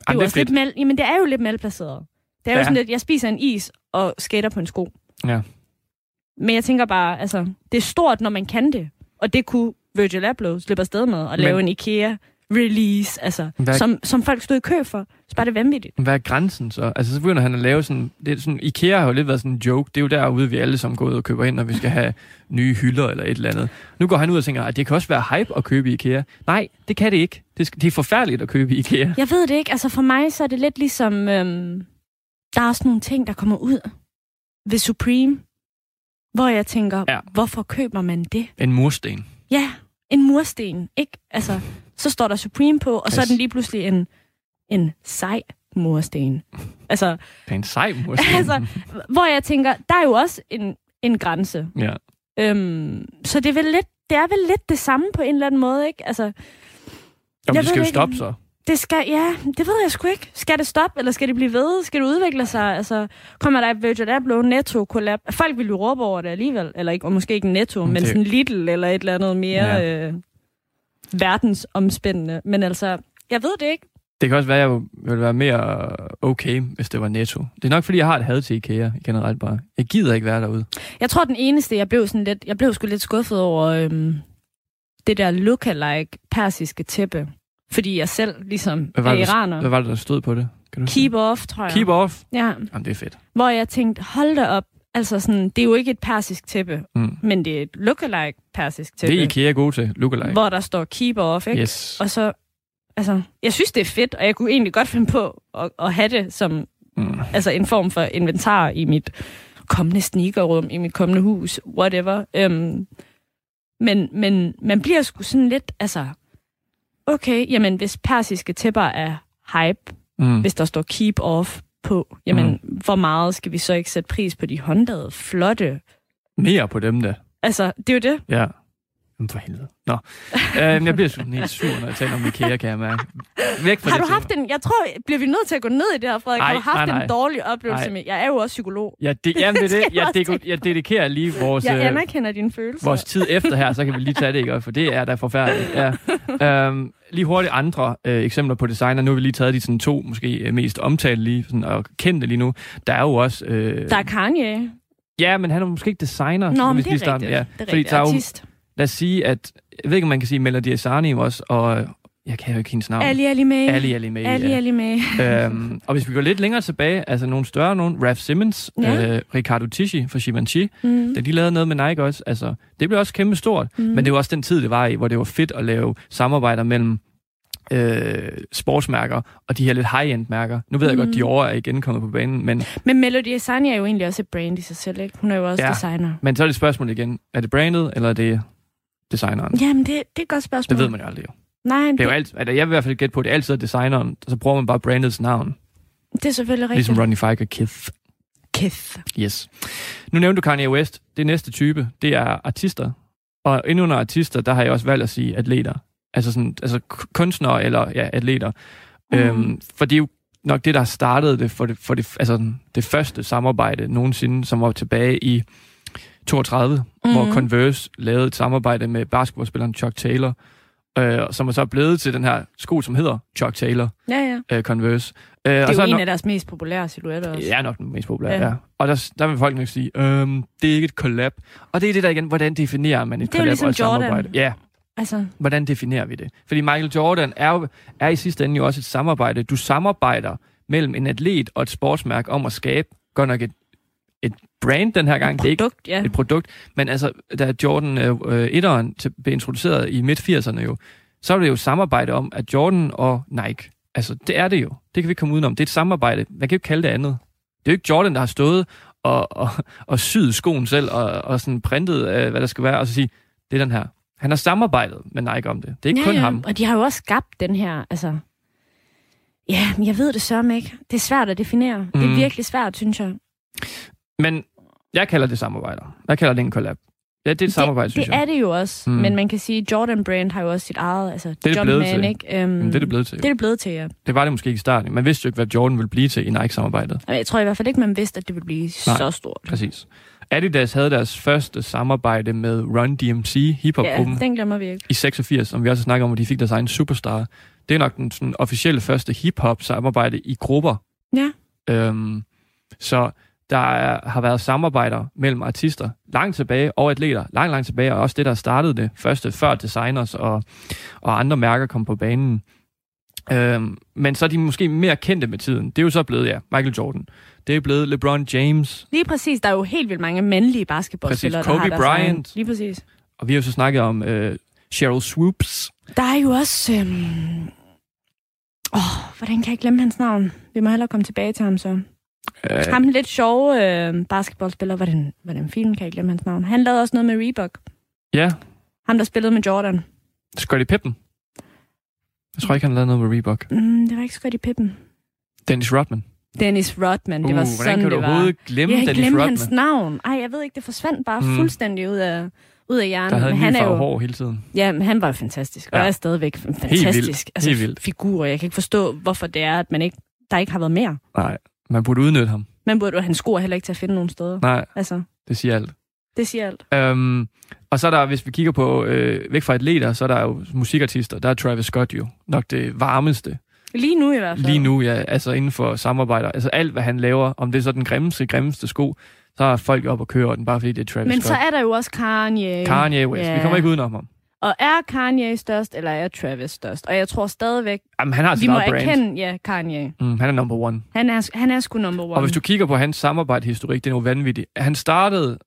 er, Jamen, jo det er også lidt fedt. mal, jamen, det er jo lidt malplaceret. Det er jo Ja. sådan lidt, jeg spiser en is og skater på en sko. Ja. Men jeg tænker bare, altså, det er stort, når man kan det. Og det kunne Virgil Abloh slippe afsted med at Men- lave en IKEA-release, altså, Hvad- som, som folk stod i kø for. Så bare det vanvittigt. Hvad er grænsen så? Altså, så begynder han at lave sådan... Det er sådan IKEA har jo lidt været sådan en joke. Det er jo derude, vi alle sammen går ud og køber ind, når vi skal have nye hylder eller et eller andet. Nu går han ud og tænker, at det kan også være hype at købe i IKEA. Nej, det kan det ikke. Det, det er forfærdeligt at købe i IKEA. Jeg ved det ikke. Altså for mig så er det lidt ligesom, øhm, der er også nogle ting, der kommer ud ved Supreme, hvor jeg tænker, ja. hvorfor køber man det? En mursten. Ja, en mursten, ikke? Altså, så står der Supreme på, og så er Yes. den lige pludselig en, en sej mursten. Altså, Det er en sej mursten. [LAUGHS] altså, hvor jeg tænker, der er jo også en, en grænse. ja. Øhm, så det er, vel lidt, det er vel lidt det samme på en eller anden måde, ikke? Altså, Jamen, Jeg det skal jo stoppe så. Det skal, ja, det ved jeg sgu ikke. Skal det stoppe, eller skal det blive ved? Skal det udvikle sig? Altså, kommer der et Virgil Abloh Netto collab? Folk vil jo råbe over det alligevel, eller ikke, og måske ikke Netto, Men men det- sådan Lidl eller et eller andet mere ja. øh, verdensomspændende. Men altså, jeg ved det ikke. Det kan også være, at jeg ville være mere okay, hvis det var netto. Det er nok, fordi jeg har et had til IKEA generelt bare. Jeg gider ikke være derude. Jeg tror, den eneste, jeg blev sådan lidt, jeg blev sgu lidt skuffet over øhm, det der lookalike persiske tæppe. Fordi jeg selv ligesom Hvad var, er iraner. hvad var det, der stod på det? Kan du Keep off, tror jeg. Keep off. Ja, Jamen, det er fedt. hvor jeg tænkte, hold da op. Altså sådan, det er jo ikke et persisk tæppe, Mm. men det er et lookalike persisk tæppe. Det er IKEA gode til. Lookalike. Hvor der står keep off, ikke? Yes. Og så, altså, jeg synes, det er fedt, og jeg kunne egentlig godt finde på at, at have det som Mm. altså en form for inventar i mit kommende sneakerrum, i mit kommende hus, whatever. Øhm, men, men man bliver sgu sådan lidt, altså, okay, jamen hvis persiske tæpper er hype, Mm. hvis der står keep off på, jamen mm. hvor meget skal vi så ikke sætte pris på de håndlavede, flotte? Mere på dem, der. Altså, det er jo det. Ja. Jamen for helvede. Nå. øhm, jeg bliver sådan helt sur, når jeg taler om IKEA, kan jeg mærke. Væk fra Har det du haft en, jeg tror, bliver vi nødt til at gå ned i det her, Frederik? Nej, har du haft nej, nej. en dårlig oplevelse Nej. med, jeg er jo også psykolog. Ja, det, jamen, det er [LAUGHS] det. Jeg, det, jeg dedikerer lige vores, Jeg øh, anerkender dine følelser. vores tid efter her, så kan vi lige tage det, ikke? For det er da forfærdeligt. Ja. Øhm, lige hurtigt andre øh, eksempler på designer. Nu har vi lige taget de sådan, to måske øh, mest omtalte lige, sådan, og kendte lige nu. Der er jo også... Øh, Der er Kanye. Ja, men han er måske ikke designer. Nå, men det er rigtigt. Ja, Det er rigtigt. Artist. Lad os sige, at... Jeg ved ikke, om man kan sige Melody Asani også, og... Jeg kan jo ikke hendes navn. Ali Ali May. Ali Ali May. Ali ja. Ali May. øhm, og hvis vi går lidt længere tilbage, altså nogle større nogen, Raf Simmons, Ja. øh, Ricardo Tisci fra Givenchy, Mm. da de lavede noget med Nike også, altså, det blev også kæmpe stort, Mm. men det var også den tid, det var i, hvor det var fedt at lave samarbejder mellem øh, sportsmærker og de her lidt high-end mærker. Nu ved jeg Mm. godt, Dior er igen kommet på banen, men, Men Melody Asani er jo egentlig også et brand i sig selv, ikke? Hun er jo også Ja. designer. men så er det spørgsmålet igen, er det brandet, eller er det designeren? Jamen, det, det er et godt spørgsmål. Det ved man jo aldrig jo. Nej, det, Det er jo alt, altså, jeg vil i hvert fald gætte på, at det altid er designeren, så bruger man bare brandets navn. det er selvfølgelig rigtigt. Ligesom Ronnie Fike og Kith. Kith. Yes. Nu nævnte du Kanye West. Det næste type, det er artister. Og endnu under artister, der har jeg også valgt at sige atleter. Altså, sådan, altså kunstnere eller ja, atleter. Mm. Øhm, for det er jo nok det, der startede det for det, for det, altså, det første samarbejde nogensinde, som var tilbage i 32, mm. hvor. Converse lavede et samarbejde med basketballspilleren Chuck Taylor, øh, som er så blevet til den her sko, som hedder Chuck Taylor Ja, ja. øh, Converse. Øh, Det og er så jo en nok- af deres mest populære silhuetter også. Ja, nok den mest populære, ja. Ja. Og der, der vil folk nok sige, øhm, det er ikke et collab. Og det er det der igen, hvordan definerer man et Det collab ligesom og et Jordan. samarbejde? Ja, Altså, hvordan definerer vi det? Fordi Michael Jordan er, jo, er i sidste ende jo også et samarbejde. Du samarbejder mellem en atlet og et sportsmærke om at skabe godt nok et, et brand den her gang. Det er ikke produkt, ja. et produkt, men altså, da Jordan øh, øh, 1'eren til- blev introduceret i midt-80'erne jo, så var det jo et samarbejde om, at Jordan og Nike, altså det er det jo, det kan vi ikke komme udenom, det er et samarbejde, man kan jo ikke kalde det andet. Det er jo ikke Jordan, der har stået og, og, og syet skoen selv, og, og sådan printet, øh, hvad der skal være, og så sige, det er den her. Han har samarbejdet med Nike om det. Det er ikke ja, kun ja. ham. Og de har jo også skabt den her, altså... Ja, men jeg ved det sørme ikke. Det er svært at definere. Mm. Det er Mm. virkelig svært, synes jeg. Men jeg kalder det samarbejder. Jeg kalder det en collab. Ja, det er et samarbejde, det, synes det jeg. er det jo også, Mm. men man kan sige, Jordan Brand har jo også sit eget, altså det John blevet til. Manic. Øhm, det er det blevet til. Det er det blevet til, ja. Det var det måske ikke i starten. Man vidste jo ikke, hvad Jordan ville blive til i Nike-samarbejdet. Jeg tror i hvert fald ikke, man vidste, at det ville blive Nej. så stort. Præcis. Adidas havde deres første samarbejde med Run DMC, hiphop-gruppen, Ja, den glemmer vi ikke. i 86, som vi også snakker om, hvor de fik deres egen superstar. Det er nok den sådan, officielle første hip-hop-samarbejde i grupper. Ja. Øhm, så der er, har været samarbejder mellem artister langt tilbage, og atleter langt, langt tilbage, og også det, der startede det første, før designers og, og andre mærker kom på banen. Øhm, men så er de måske mere kendte med tiden. Det er jo så blevet, ja, Michael Jordan. Det er blevet LeBron James, Lige præcis, der er jo helt vildt mange mandlige basketballspillere, Præcis, der har Kobe deres egen- Bryant. Lige præcis. og vi har jo så snakket om øh, Cheryl Swoops. Der er jo også... Øhm... Åh, hvordan kan jeg glemme hans navn? Vi må hellere komme tilbage til ham så. Øh, Ham lidt sjove øh, basketballspiller, hvordan, hvordan film kan jeg ikke glemme hans navn? Han lavede også noget med Reebok. ja, Ham, der spillede med Jordan. Scottie Pippen. Jeg tror ikke, han lavede noget med Reebok. Mm, det var ikke Scottie Pippen. Dennis Rodman. Dennis Rodman, det var uh, sådan, hvordan kan du det var. overhovedet glemme Jeg Dennis Rodman? hans navn. Ej, jeg ved ikke, det forsvandt bare Mm. fuldstændig ud af, ud af hjernen. Der havde Men en han er jo, hår hele tiden. Ja, men han var fantastisk, og Ja. er stadigvæk fantastisk altså, Helt vildt. figur. Jeg kan ikke forstå, hvorfor det er, at man ikke, der ikke har været mere. Nej, man burde udnytte ham. Man burde, han scorer heller ikke til at finde nogen steder. Nej, Altså, det siger alt. det siger alt. Um, og så er der, hvis vi kigger på øh, væk fra atleter, så er der jo musikartister. Der er Travis Scott jo nok det varmeste Lige nu i hvert fald. lige nu, ja, altså inden for samarbejder. Altså alt, hvad han laver, om det er så den grimmeste, grimmeste sko, så er folk op og kører den, bare fordi det er Travis Men så Scott. er der jo også Kanye. Kanye West. Ja. Vi kommer ikke udenom ham. Og er Kanye størst, eller er Travis størst? Og jeg tror stadigvæk, Jamen, han har vi må brand. erkende, ja, Kanye. Mm, han er number one. Han er, han er sgu number one. Og hvis du kigger på hans samarbejdshistorik, det er jo vanvittigt. Han startede,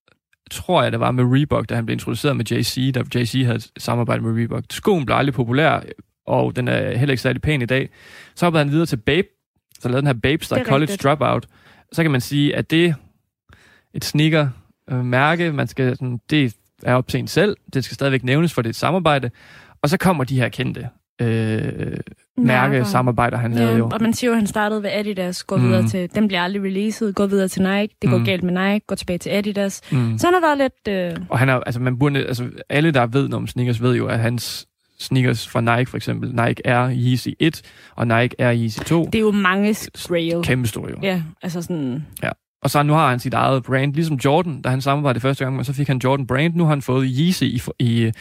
tror jeg, det var med Reebok, da han blev introduceret med JC, da JC havde et samarbejde med Reebok. Skoen blev aldrig populær, og den er heller ikke særlig pæn i dag. Så hoppede han videre til Babe, så lavede den her Babe Star College rigtigt. Dropout. Så kan man sige, at det et sneaker øh, mærke, man skal, sådan, det er op til en selv, det skal stadigvæk nævnes, for det er et samarbejde. Og så kommer de her kendte øh, mærke samarbejder, han lavede Ja, jo. og man siger jo, at han startede ved Adidas, går Mm. videre til, den bliver aldrig releaset, går videre til Nike, det går Mm. galt med Nike, går tilbage til Adidas. Mm. Så han har været lidt... Øh, Og han er, altså, man burde, altså, alle, der ved noget om sneakers, ved jo, at hans sneakers fra Nike, for eksempel, Nike Air Yeezy 1 og Nike Air Yeezy 2, det er jo mange grail. kæmpe store jo. Ja, altså sådan... Og så nu har han sit eget brand, ligesom Jordan, da han samarbejdede første gang, og så fik han Jordan brand. Nu har han fået Yeezy i, i,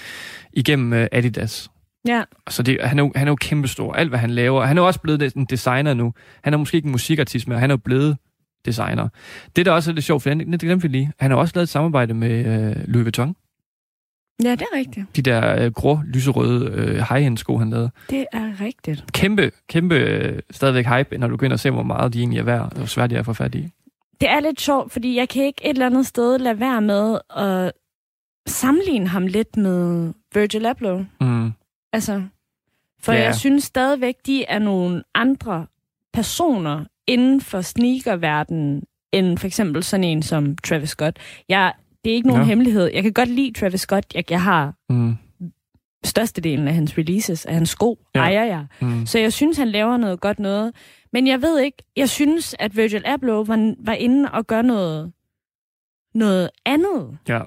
igennem uh, Adidas. Ja, Så det, han, er jo, han er jo kæmpestor. Alt, hvad han laver. Han er jo også blevet en designer nu. Han er måske ikke en musikartist mere, han er jo blevet designer. Det, der også er lidt sjovt, for det glemte vi lige. Han har også lavet et samarbejde med uh, Louis Vuitton. ja det er rigtigt. De der uh, grå, lyserøde uh, high-end sko, han lavede. Det er rigtigt. Kæmpe, kæmpe øh, stadigvæk hype, når du begynder at se, hvor meget de egentlig er værd, og hvor svært de er at få fat i. Det er lidt sjovt, fordi jeg kan ikke et eller andet sted lade være med at sammenligne ham lidt med Virgil Abloh. Mm. Altså, for Ja. yeah. jeg synes stadigvæk, de er nogle andre personer inden for sneakerverdenen, end for eksempel sådan en som Travis Scott. Jeg, det er ikke nogen Nå. hemmelighed. Jeg kan godt lide Travis Scott. Jeg, jeg har Mm. størstedelen af hans releases, af hans sko, Ja. ja. ejer jeg. Mm. Så jeg synes, han laver noget godt noget. Men jeg ved ikke, jeg synes, at Virgil Abloh var, var inde og gøre noget, noget andet, Ja.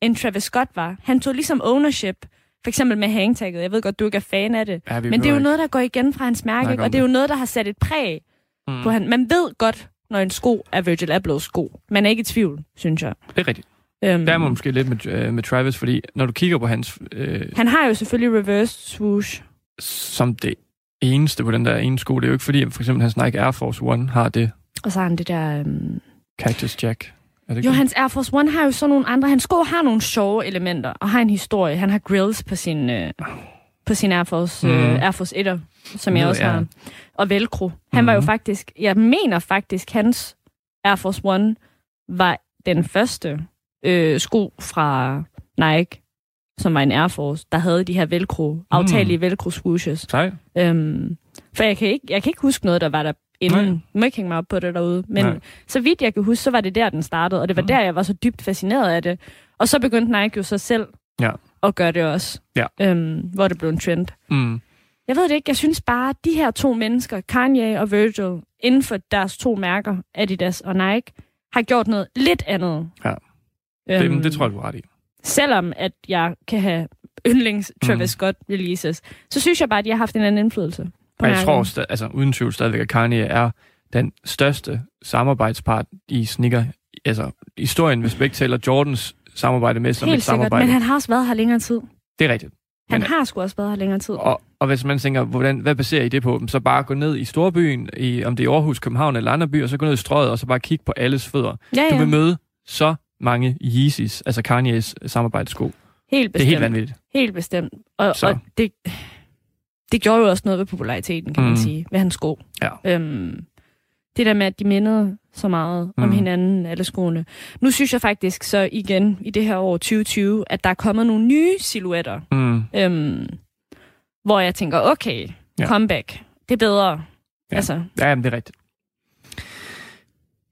end Travis Scott var. Han tog ligesom ownership, for eksempel med hangtagget. Jeg ved godt, du ikke er fan af det. Ja, Men det er jo behøver noget, der går igen fra hans mærke, ikke? og det er jo noget, der har sat et præg ikke- mm. på han. Man ved godt, når en sko er Virgil Ablohs sko. Man er ikke i tvivl, synes jeg. Det er rigtigt. Øhm, Der er man måske lidt med, øh, med Travis, fordi når du kigger på hans, øh, han har jo selvfølgelig reverse swoosh. som det eneste på den der ene sko, det er jo ikke fordi, at for eksempel hans Nike Air Force One har det Og så har han det der... Øhm... Cactus Jack. Er det Jo, hans Air Force One har jo så nogle andre... Hans sko har nogle sjove elementer, og har en historie. Han har grills på sin, øh, på sin Air Force, øh, Air Force 1'er, som jeg Nå, også ja. har. Og velcro. Han var jo Mhm. faktisk... Jeg mener faktisk, hans Air Force One var den første øh, sko fra Nike, som var en Air Force, der havde de her velcro, aftagelige velcro swooshes. Sej. Øhm, for jeg kan, ikke, jeg kan ikke huske noget, der var der inden. Nej. Nej. må ikke hænge mig op på det derude. Men Nej. Så vidt jeg kan huske, så var det der, den startede. Og det var Mhm. der, jeg var så dybt fascineret af det. Og så begyndte Nike jo så selv Ja. at gøre det også. Ja. Øhm, hvor det blev en trend. Mm. Jeg ved det ikke. Jeg synes bare, at de her to mennesker, Kanye og Virgil, inden for deres to mærker, Adidas og Nike, har gjort noget lidt andet. Ja. Øhm, Det, det tror jeg, du har ret i. selvom at jeg kan have yndlings Travis Mm. Scott releases, så synes jeg bare, at de har haft en anden indflydelse. På jeg tror, sta- altså uden tvivl stadigvæk, at Kanye er den største samarbejdspart i sneaker, altså historien, hvis vi ikke tæller Jordans samarbejde med som Helt et sikkert, samarbejde. men han har også været her længere tid. Det er rigtigt. Han Men- har sgu også været her længere tid. Og, og hvis man tænker, hvordan, hvad baserer I det på? Så bare gå ned i storbyen, i, om det er Aarhus, København eller andre byer, og så gå ned i strøget, og så bare kigge på alles fødder. ja, Du ja. vil møde så mange Yeezys, altså Kanye's samarbejdssko. Helt Det er bestemt. helt vanvittigt. Helt bestemt. Og, Så. og det, det gjorde jo også noget ved populariteten, kan mm. Man sige, ved hans sko. Ja. Øhm, det der med, at de mindede så meget mm. om hinanden, alle skoene. Nu synes jeg faktisk så igen i det her år 2020, at der er kommet nogle nye silhuetter, Mm. øhm, hvor jeg tænker, okay, ja. comeback, det er bedre. Ja. Altså, Ja, jamen, det er rigtigt.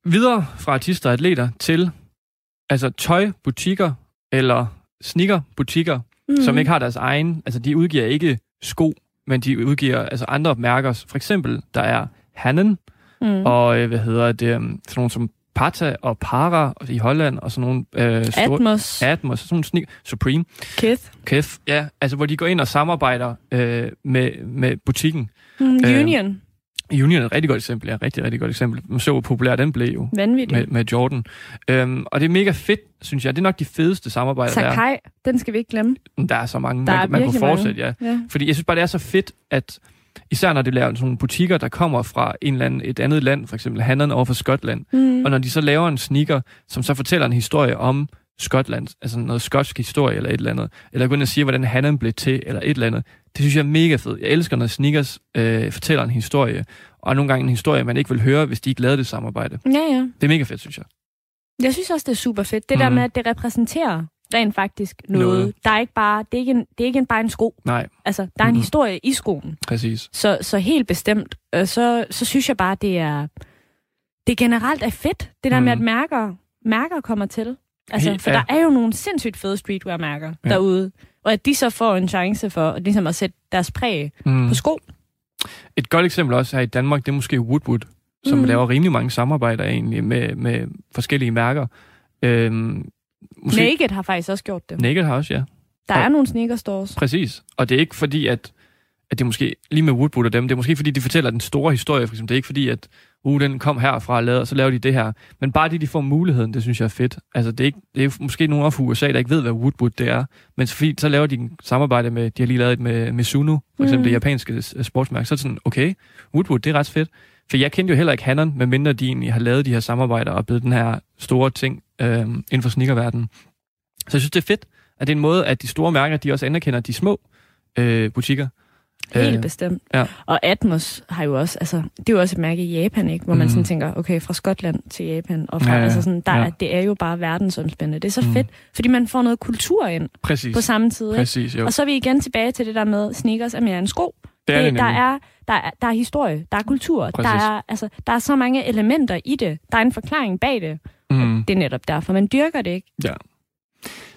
Videre fra artister og atleter til altså tøjbutikker eller sneakerbutikker, mm. som ikke har deres egen, altså de udgiver ikke sko, men de udgiver altså andre mærker. For eksempel, der er Hannen, mm. og øh, hvad hedder det, um, sådan nogle som Pata og Para i Holland, og sådan nogle øh, store... Atmos, Atmos, sådan nogle sneak, Supreme, Kith, Kef, ja, altså hvor de går ind og samarbejder øh, med, med butikken. mm, Øh, Union, Union er et rigtig godt eksempel, ja, rigtig, rigtig godt eksempel. Man så, hvor populær den blev jo vanvittigt. med, med Jordan. Øhm, og det er mega fedt, synes jeg. Det er nok de fedeste samarbejder, der er. Sakai, den skal vi ikke glemme. Der er så mange, Der man, man kunne fortsætte, ja. Ja. Fordi jeg synes bare, det er så fedt, at især når det laver sådan nogle butikker, der kommer fra en eller anden, et andet land, for eksempel Hannon over for Skotland, Mm. og når de så laver en sneaker, som så fortæller en historie om Skotland, altså noget skotsk historie eller et eller andet, eller går ind og siger, hvordan Hannon blev til, eller et eller andet, det synes jeg er mega fedt. Jeg elsker, når sneakers øh, fortæller en historie, og nogle gange en historie, man ikke vil høre, hvis de ikke lavede det samarbejde. Ja, ja. Det er mega fedt, synes jeg. Jeg synes også, det er super fedt. Det mm. der Mhm. med, at det repræsenterer rent faktisk noget. Noget. Der er ikke bare, det er ikke, en, det er ikke en, bare en sko. Nej, Altså, der er en Mhm. historie i skoen. præcis. Så, så helt bestemt, øh, så, så synes jeg bare, det er, det generelt er fedt. Det der mm. med, at Mhm. mærker, mærker kommer til. Altså, for ja. der er jo nogle sindssygt fede streetwear-mærker Ja. derude. Og at de så får en chance for at, ligesom at sætte deres præg Mm. på sko. Et godt eksempel også her i Danmark, det er måske Woodwood, som Mhm. laver rimelig mange samarbejder egentlig med, med forskellige mærker. Øhm, måske Naked har faktisk også gjort det. Naked har også, ja. Der Og- er nogle sneaker stores. Præcis. Og det er ikke fordi, at, at det er måske lige med Woodwood og dem, det er måske fordi, de fortæller den store historie, for eksempel. Det er ikke fordi, at uh, den kom herfra og, lavede, og så laver de det her. Men bare det, de får muligheden, det synes jeg er fedt. Altså, det er, ikke, det er måske nogen fra USA, der ikke ved, hvad Woodwood det er. Men så, fordi, så laver de en samarbejde med, de har lige lavet et med Mizuno, for eksempel Mm. det japanske sportsmærke. Så er det sådan, okay, Woodwood, det er ret fedt. For jeg kendte jo heller ikke Hannon, medmindre de egentlig har lavet de her samarbejder og blevet den her store ting øh, inden for sneakerverdenen. Så jeg synes, det er fedt, at det er en måde, at de store mærker, de også anerkender de små øh, butikker. Helt Øh, bestemt. ja. Og Atmos har jo også, altså, det er jo også et mærke i Japan, ikke? Hvor man Mhm. sådan tænker, okay, fra Skotland til Japan, og fra, Ja, ja, altså sådan, der, Ja. det er jo bare verdensomspændende. Det er så Mhm. fedt, fordi man får noget kultur ind Præcis. på samme tid, ikke? Præcis, jo. Og så er vi igen tilbage til det der med, sneakers er mere en sko. Det er det, der, nemlig. er, der, er, der er historie, der er kultur, Præcis. der er, altså, der er så mange elementer i det. Der er en forklaring bag det. Mm. Det er netop derfor, man dyrker det ikke. Ja.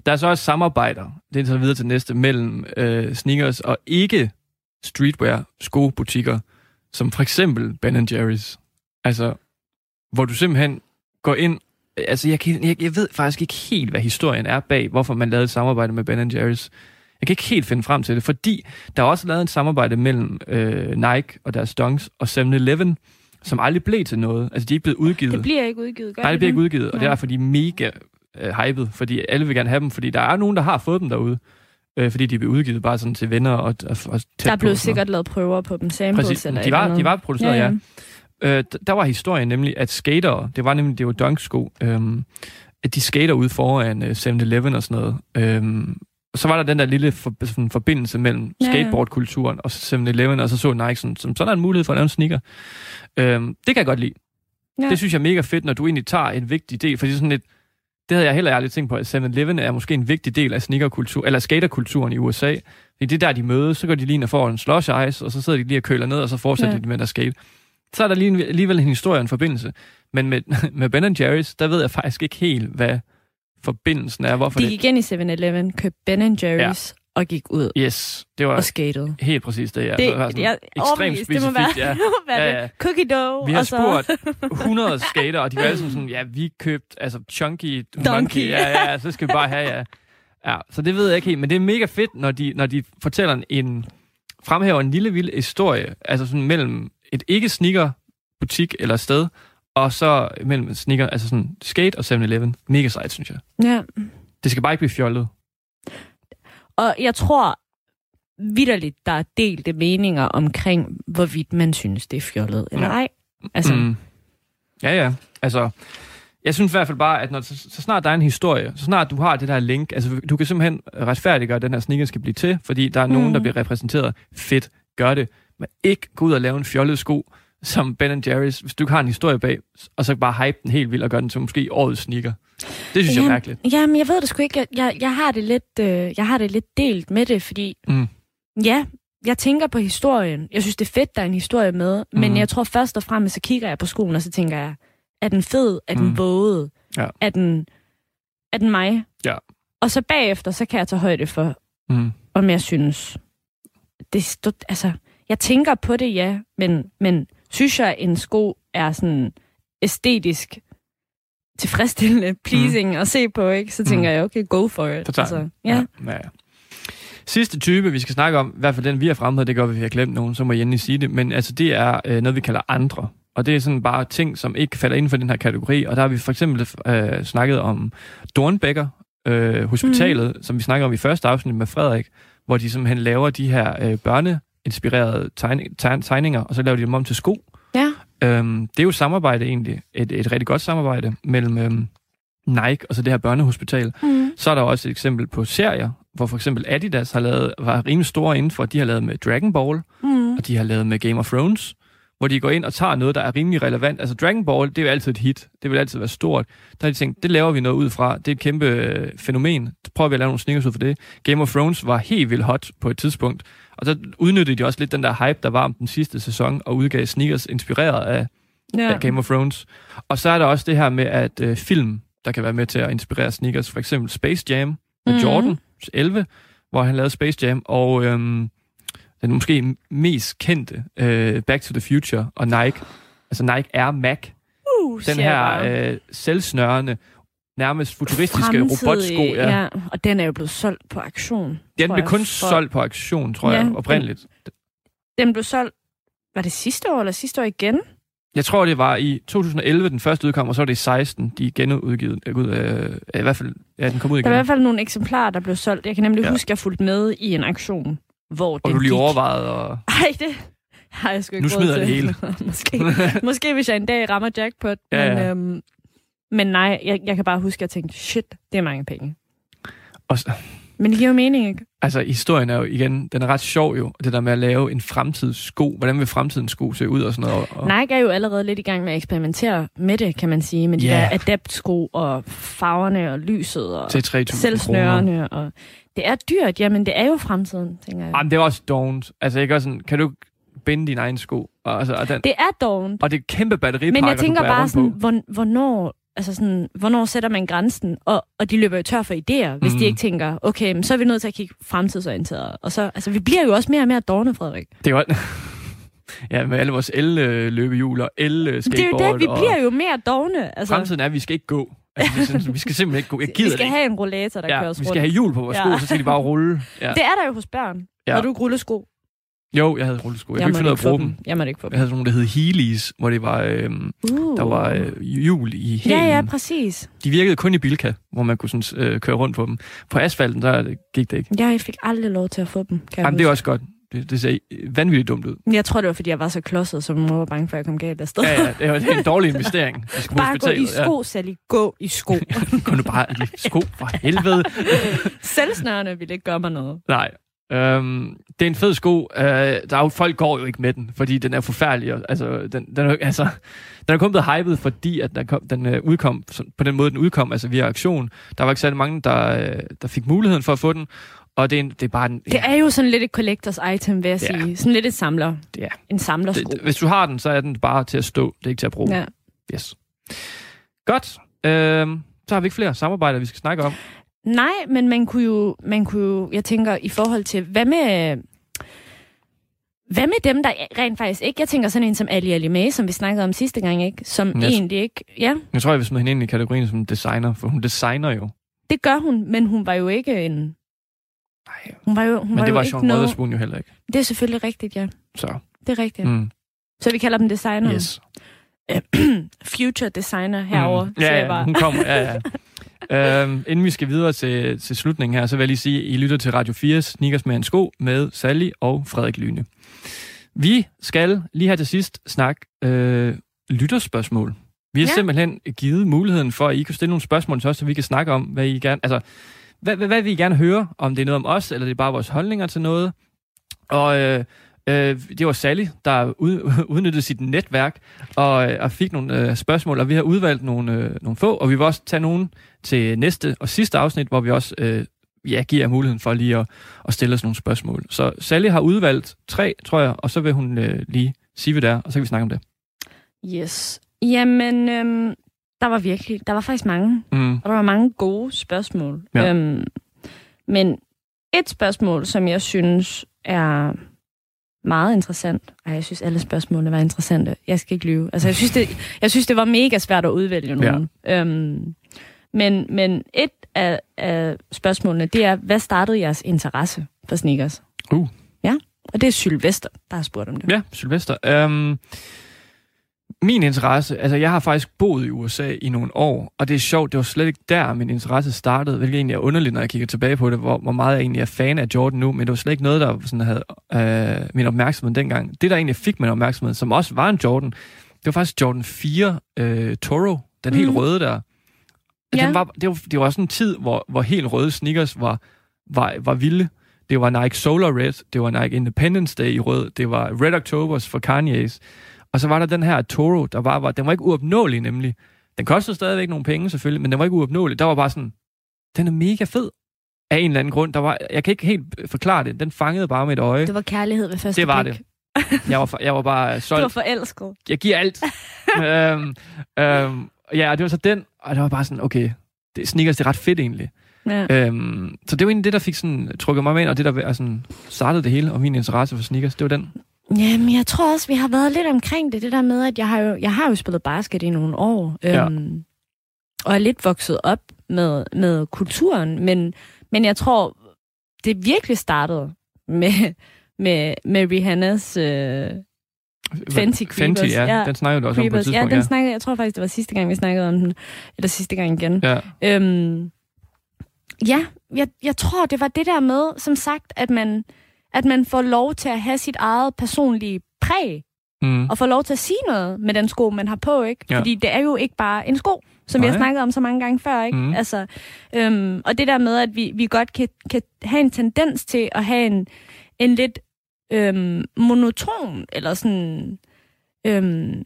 Der er så også samarbejder, det er så videre til næste, mellem øh, sneakers og ikke streetwear skobutikker, som for eksempel Ben Jerry's. Altså, hvor du simpelthen går ind, altså jeg, kan, jeg, jeg ved faktisk ikke helt, hvad historien er bag, hvorfor man lavede et samarbejde med Ben Jerry's. Jeg kan ikke helt finde frem til det, fordi der er også lavet et samarbejde mellem øh, Nike og deres Dunks og 7-Eleven, som aldrig blev til noget. Altså, de er ikke blevet udgivet. Det bliver ikke udgivet, gør Nej, det bliver ikke udgivet, og det er derfor, de er mega øh, hyped, fordi alle vil gerne have dem, fordi der er nogen, der har fået dem derude, øh, fordi de bliver udgivet bare sådan til venner og, og, og tæt Der er på sikkert lavet prøver på dem, samples Præcis. eller De var, eller de var produceret, ja. ja. Øh, der var historien nemlig, at skater, det var nemlig, det var dunksko, øhm, at de skater ude foran øh, 7-Eleven og sådan noget. Og så var der den der lille for, sådan, forbindelse mellem Ja, skateboardkulturen og 7-Eleven, og så så Nike sådan, som sådan en mulighed for at lave en sneaker. Øhm, det kan jeg godt lide. Ja. Det synes jeg er mega fedt, når du egentlig tager en vigtig del, fordi sådan lidt, det havde jeg heller aldrig tænkt på, at 7-Eleven er måske en vigtig del af sneakerkultur, eller skaterkulturen i USA. Fordi det er der, de mødes, så går de lige ind og får en slush ice, og så sidder de lige og køler ned, og så fortsætter Ja. de med at skate. Så er der lige alligevel en historie og en forbindelse. Men med, [LAUGHS] med Ben Jerry's, der ved jeg faktisk ikke helt, hvad forbindelsen er. Hvorfor De det... gik ind i 7-Eleven, købte Ben Jerry's og gik ud Yes, det var og skatede. helt præcis det, ja. Det, var sådan jeg er ekstremt overbevist. Det må være, specifikt, ja. [LAUGHS] det må være Ja, det. ja. Cookie dough. Vi har og så, spurgt 100 [LAUGHS] skater, og de var alle sammen sådan, ja, vi købte, altså, chunky Donkey. monkey, ja, ja, så skal vi bare have, ja. Ja, så det ved jeg ikke helt, men det er mega fedt, når de, når de fortæller en, en fremhæver en lille vild historie, altså sådan mellem et ikke sneaker butik eller sted, og så mellem sneaker, altså sådan skate og 7-Eleven. Mega sejt, synes jeg. Ja. Det skal bare ikke blive fjollet. Og jeg tror vidderligt, der er delte meninger omkring, hvorvidt man synes, det er fjollet eller ej. Altså, mm. Mm. Ja, ja. Altså, jeg synes i hvert fald bare, at når, så, så snart der er en historie, så snart du har det der link, altså du kan simpelthen retfærdiggøre, at den her sneaker skal blive til, fordi der er mm. nogen, der bliver repræsenteret. Fedt, gør det. Men ikke gå ud og lave en fjollet sko, som Ben Jerry's, hvis du ikke har en historie bag, og så bare hype den helt vildt og gøre den til måske årets sneaker. Det synes jeg er mærkeligt. Jamen, jeg ved det sgu ikke. Jeg, jeg, jeg, har det lidt, øh, jeg har det lidt delt med det, fordi Mm. ja, jeg tænker på historien. Jeg synes, det er fedt, der er en historie med, men Mhm. jeg tror først og fremmest, så kigger jeg på skolen, og så tænker jeg, er den fed? Er den Mm. våget? Ja. Er, den, er den mig? Ja. Og så bagefter, så kan jeg tage højde for, Mm. om jeg synes. Det, stod, altså, jeg tænker på det, ja, men, men synes jeg, en sko er sådan æstetisk tilfredsstillende, pleasing mm. at se på, ikke? så tænker Mm. jeg, okay, go for it. Så tager altså, ja. ja. ja. Sidste type, vi skal snakke om, i hvert fald den, vi har fremhævet, det gør, at vi har glemt nogen, så må Jenny sige det, men altså, det er øh, noget, vi kalder andre. Og det er sådan bare ting, som ikke falder inden for den her kategori. Og der har vi for eksempel øh, snakket om Dornbækker øh, Hospitalet, mm. som vi snakker om i første afsnit med Frederik, hvor de simpelthen laver de her øh, børneinspirerede tegning, tegn, tegninger, og så laver de dem om til sko. ja. Øhm, det er jo et samarbejde egentlig, et, et rigtig godt samarbejde mellem øhm, Nike og så det her børnehospital. Mm. Så er der også et eksempel på serier, hvor for eksempel Adidas har lavet, var rimelig store inden for, de har lavet med Dragon Ball, Mm. og de har lavet med Game of Thrones, hvor de går ind og tager noget, der er rimelig relevant. Altså Dragon Ball, det er jo altid et hit. Det vil altid være stort. Der har de tænkt, det laver vi noget ud fra. Det er et kæmpe øh, fænomen. Så prøver vi at lave nogle sneakers ud for det. Game of Thrones var helt vildt hot på et tidspunkt. Og så udnyttede de også lidt den der hype, der var om den sidste sæson, og udgav sneakers inspireret af, Ja. af Game of Thrones. Og så er der også det her med, at øh, film, der kan være med til at inspirere sneakers. For eksempel Space Jam med Mhm. mm. Jordan 11, hvor han lavede Space Jam, og øhm, den måske mest kendte, øh, Back to the Future og Nike. Altså Nike Air Mac. Uh, Den her øh, selvsnørende, nærmest futuristiske robotsko. Ja. ja. Og den er jo blevet solgt på auktion. Den blev jeg, kun for- solgt på auktion, tror Ja, jeg, den- oprindeligt. Den blev solgt, var det sidste år eller sidste år igen? Jeg tror, det var i 2011, den første udkom, og så var det i 16, de genudgivet. Øh, i hvert fald, ja, den kom ud Der var i igen. hvert fald nogle eksemplarer, der blev solgt. Jeg kan nemlig Ja. huske, at jeg fulgte med i en auktion, hvor Og den du lige gik. overvejede, og Ej, det har jeg sgu ikke Nu smider det hele. [LAUGHS] måske, måske hvis jeg en dag rammer jackpot. Ja, men, ja. Øhm, men nej, jeg, jeg kan bare huske, at jeg tænkte, shit, det er mange penge. Og, s- Men det giver jo mening, ikke? altså, historien er jo igen, den er ret sjov jo, det der med at lave en fremtidssko. Hvordan vil fremtidens sko se ud og sådan noget? Og, Nike er jo allerede lidt i gang med at eksperimentere med det, kan man sige. Med de Ja. der adaptsko og farverne og lyset og til 3.000 kroner. selvsnørende. Og det er dyrt, jamen det er jo fremtiden, tænker jeg. Jamen, det er også don't. Altså, ikke også sådan, kan du binde din egen sko? Og, altså, og, den, Det er dovent. og det er kæmpe batteripakker, Men jeg tænker bare sådan, på. hvor, hvornår, altså sådan, hvornår sætter man grænsen? Og, og de løber jo tør for idéer, hvis Mhm. de ikke tænker, okay, men så er vi nødt til at kigge fremtidsorienteret. Og så, altså, vi bliver jo også mere og mere dårne, Frederik. Det er jo... [LAUGHS] ja, med alle vores el-løbehjul og el-skateboard. Det er jo det, vi bliver jo mere dogne. Altså, Fremtiden er, at vi skal ikke gå. Altså, vi, synes, vi skal simpelthen ikke gå. Jeg vi gider skal det ikke. have en rollator, der ja, køres vi rundt. skal have hjul på vores sko, Ja. så skal de bare rulle. [LAUGHS] Ja. Det er der jo hos børn. Ja. Når du rullesko. Jo, jeg havde rullesko. Jeg, jeg kunne ikke finde ud af at bruge dem. Jeg måtte ikke få Jeg dem. havde sådan nogle, der hed Heelys, hvor det var, øhm, Uh. der var øh, hjul i hælen. Ja, ja, præcis. De virkede kun i Bilka, hvor man kunne sådan, øh, køre rundt på dem. På asfalten, der gik det ikke. Jeg fik aldrig lov til at få dem, kan jeg Jamen, det er også godt. Det, det ser vanvittigt dumt ud. Jeg tror, det var, fordi jeg var så klodset, så mor var bange for, at jeg kom galt afsted. Ja, ja, det var det en dårlig [LAUGHS] investering. Skal på Bare gå i sko, Sally. Gå i sko. Ja. Gå nu bare i sko, for helvede. [LAUGHS] Selvsnørende ville ikke gøre mig noget. Nej. Øhm, det er en fed sko. Øh, der er jo, folk går jo ikke med den, fordi den er forfærdelig. og- Altså, den, den, er, altså, den er kun blevet hypet, fordi at den, kom, den øh, udkom på den måde, den udkom, altså via aktion. Der var ikke særlig mange, der, øh, der fik muligheden for at få den. Og det er, en, det er bare en... Det er jo sådan lidt et collectors item, vil jeg Ja. sige. Sådan lidt et samler. Ja. En samlersko. det, hvis du har den, så er den bare til at stå. Det er ikke til at bruge. Ja. Yes. Godt. Øhm, så har vi ikke flere samarbejder, vi skal snakke om. Nej, men man kunne, jo, man kunne jo, jeg tænker, i forhold til, hvad med, hvad med dem, der rent faktisk ikke, jeg tænker sådan en som Ali Ali Mae, som vi snakkede om sidste gang, ikke? Som Yes. egentlig ikke, ja, Jeg tror, jeg vil smide hende ind i kategorien som designer, for hun designer jo. Det gør hun, men hun var jo ikke en... Nej, Hun var jo, hun men var det var Sean noget... Wotherspoon jo heller ikke. Det er selvfølgelig rigtigt, ja. Så, Det er rigtigt. Mm. Så vi kalder dem designer. yes. [CLEARS THROAT] Future designer herover. Mm. Ja, jeg ja, hun kommer. Ja, ja. [LAUGHS] øhm, inden vi skal videre til, til slutningen her, så vil jeg lige sige, at I lytter til Radio 4 Sneakers med en sko med Sally og Frederik Lyne. Vi skal lige her til sidst snakke øh, lytterspørgsmål. Vi har ja. Ja. simpelthen givet muligheden for, at I kan stille nogle spørgsmål til os, så vi kan snakke om, hvad I gerne... Altså, hvad, hvad, hvad vil I gerne høre? Om det er noget om os, eller det er bare vores holdninger til noget? Og øh, øh, det var Sally, der ud, [LAUGHS] udnyttede sit netværk og, øh, og fik nogle øh, spørgsmål, og vi har udvalgt nogle, øh, nogle få, og vi vil også tage nogle til næste og sidste afsnit, hvor vi også øh, ja, giver jer muligheden for lige at, at stille os nogle spørgsmål. Så Sally har udvalgt tre, tror jeg, og så vil hun øh, lige sige, hvad det er, og så kan vi snakke om det. Yes. Jamen, øhm, der var virkelig... Der var faktisk mange. Mm. Og der var mange gode spørgsmål. Ja. Øhm, men et spørgsmål, som jeg synes er meget interessant. Ej, jeg synes, alle spørgsmålene var interessante. Jeg skal ikke lyve. Altså, jeg synes, det, jeg synes, det var mega svært at udvælge nogen. Ja. Øhm, men, men et af, af spørgsmålene, det er, hvad startede jeres interesse for sneakers? Uh. Ja, og det er Sylvester, der har spurgt om det. Ja, Sylvester. Um, min interesse, altså jeg har faktisk boet i USA i nogle år, og det er sjovt, det var slet ikke der, min interesse startede, hvilket egentlig er underligt, når jeg kigger tilbage på det, hvor, hvor meget jeg egentlig er fan af Jordan nu, men det var slet ikke noget, der sådan havde øh, min opmærksomhed dengang. Det, der egentlig fik min opmærksomhed, som også var en Jordan, det var faktisk Jordan 4 øh, Toro, den helt Mhm. røde der. Ja. Den var, det, var, det var sådan en tid, hvor, hvor helt røde sneakers var, var, var vilde. Det var Nike Solar Red, det var Nike Independence Day i rød, det var Red Octobers for Kanye's. Og så var der den her Toro, der var, var den var ikke uopnåelig nemlig. Den kostede stadigvæk nogle penge selvfølgelig, men den var ikke uopnåelig. Der var bare sådan, den er mega fed af en eller anden grund. Der var, jeg kan ikke helt forklare det. Den fangede bare mit øje. Det var kærlighed ved første Det var blik. Jeg var, jeg var bare [LAUGHS] Du var solgt. forelsket. Jeg giver alt. [LAUGHS] øhm, øhm, ja, det var så den, og det var bare sådan, okay, det, sneakers, det er ret fedt egentlig. Ja. Øhm, så det var egentlig det, der fik sådan, trykket mig med ind, og det, der altså, startede det hele, og min interesse for sneakers, det var den. Jamen, jeg tror også, vi har været lidt omkring det. Det der med, at jeg har jo, jeg har jo spillet basket i nogle år. Ja. Øhm, og er lidt vokset op med, med kulturen. Men, men jeg tror, det virkelig startede med, med, med Rihannas øh, Fenty Creepers. Fenty, ja. Ja. ja. Den snakkede du også om på et Creepers. Ja, tidspunkt. den snakkede, jeg tror faktisk, det var sidste gang, vi snakkede om den. Eller sidste gang igen. ja. ja. Øhm, ja, jeg, jeg tror, det var det der med, som sagt, at man, at man får lov til at have sit eget personlige præg, Mm. og får lov til at sige noget med den sko, man har på, ikke? Ja. Fordi det er jo ikke bare en sko, som vi har Nej. snakket om så mange gange før, ikke? Mhm. Altså, øhm, og det der med, at vi, vi godt kan, kan have en tendens til at have en, en lidt øhm, monoton, eller sådan øhm,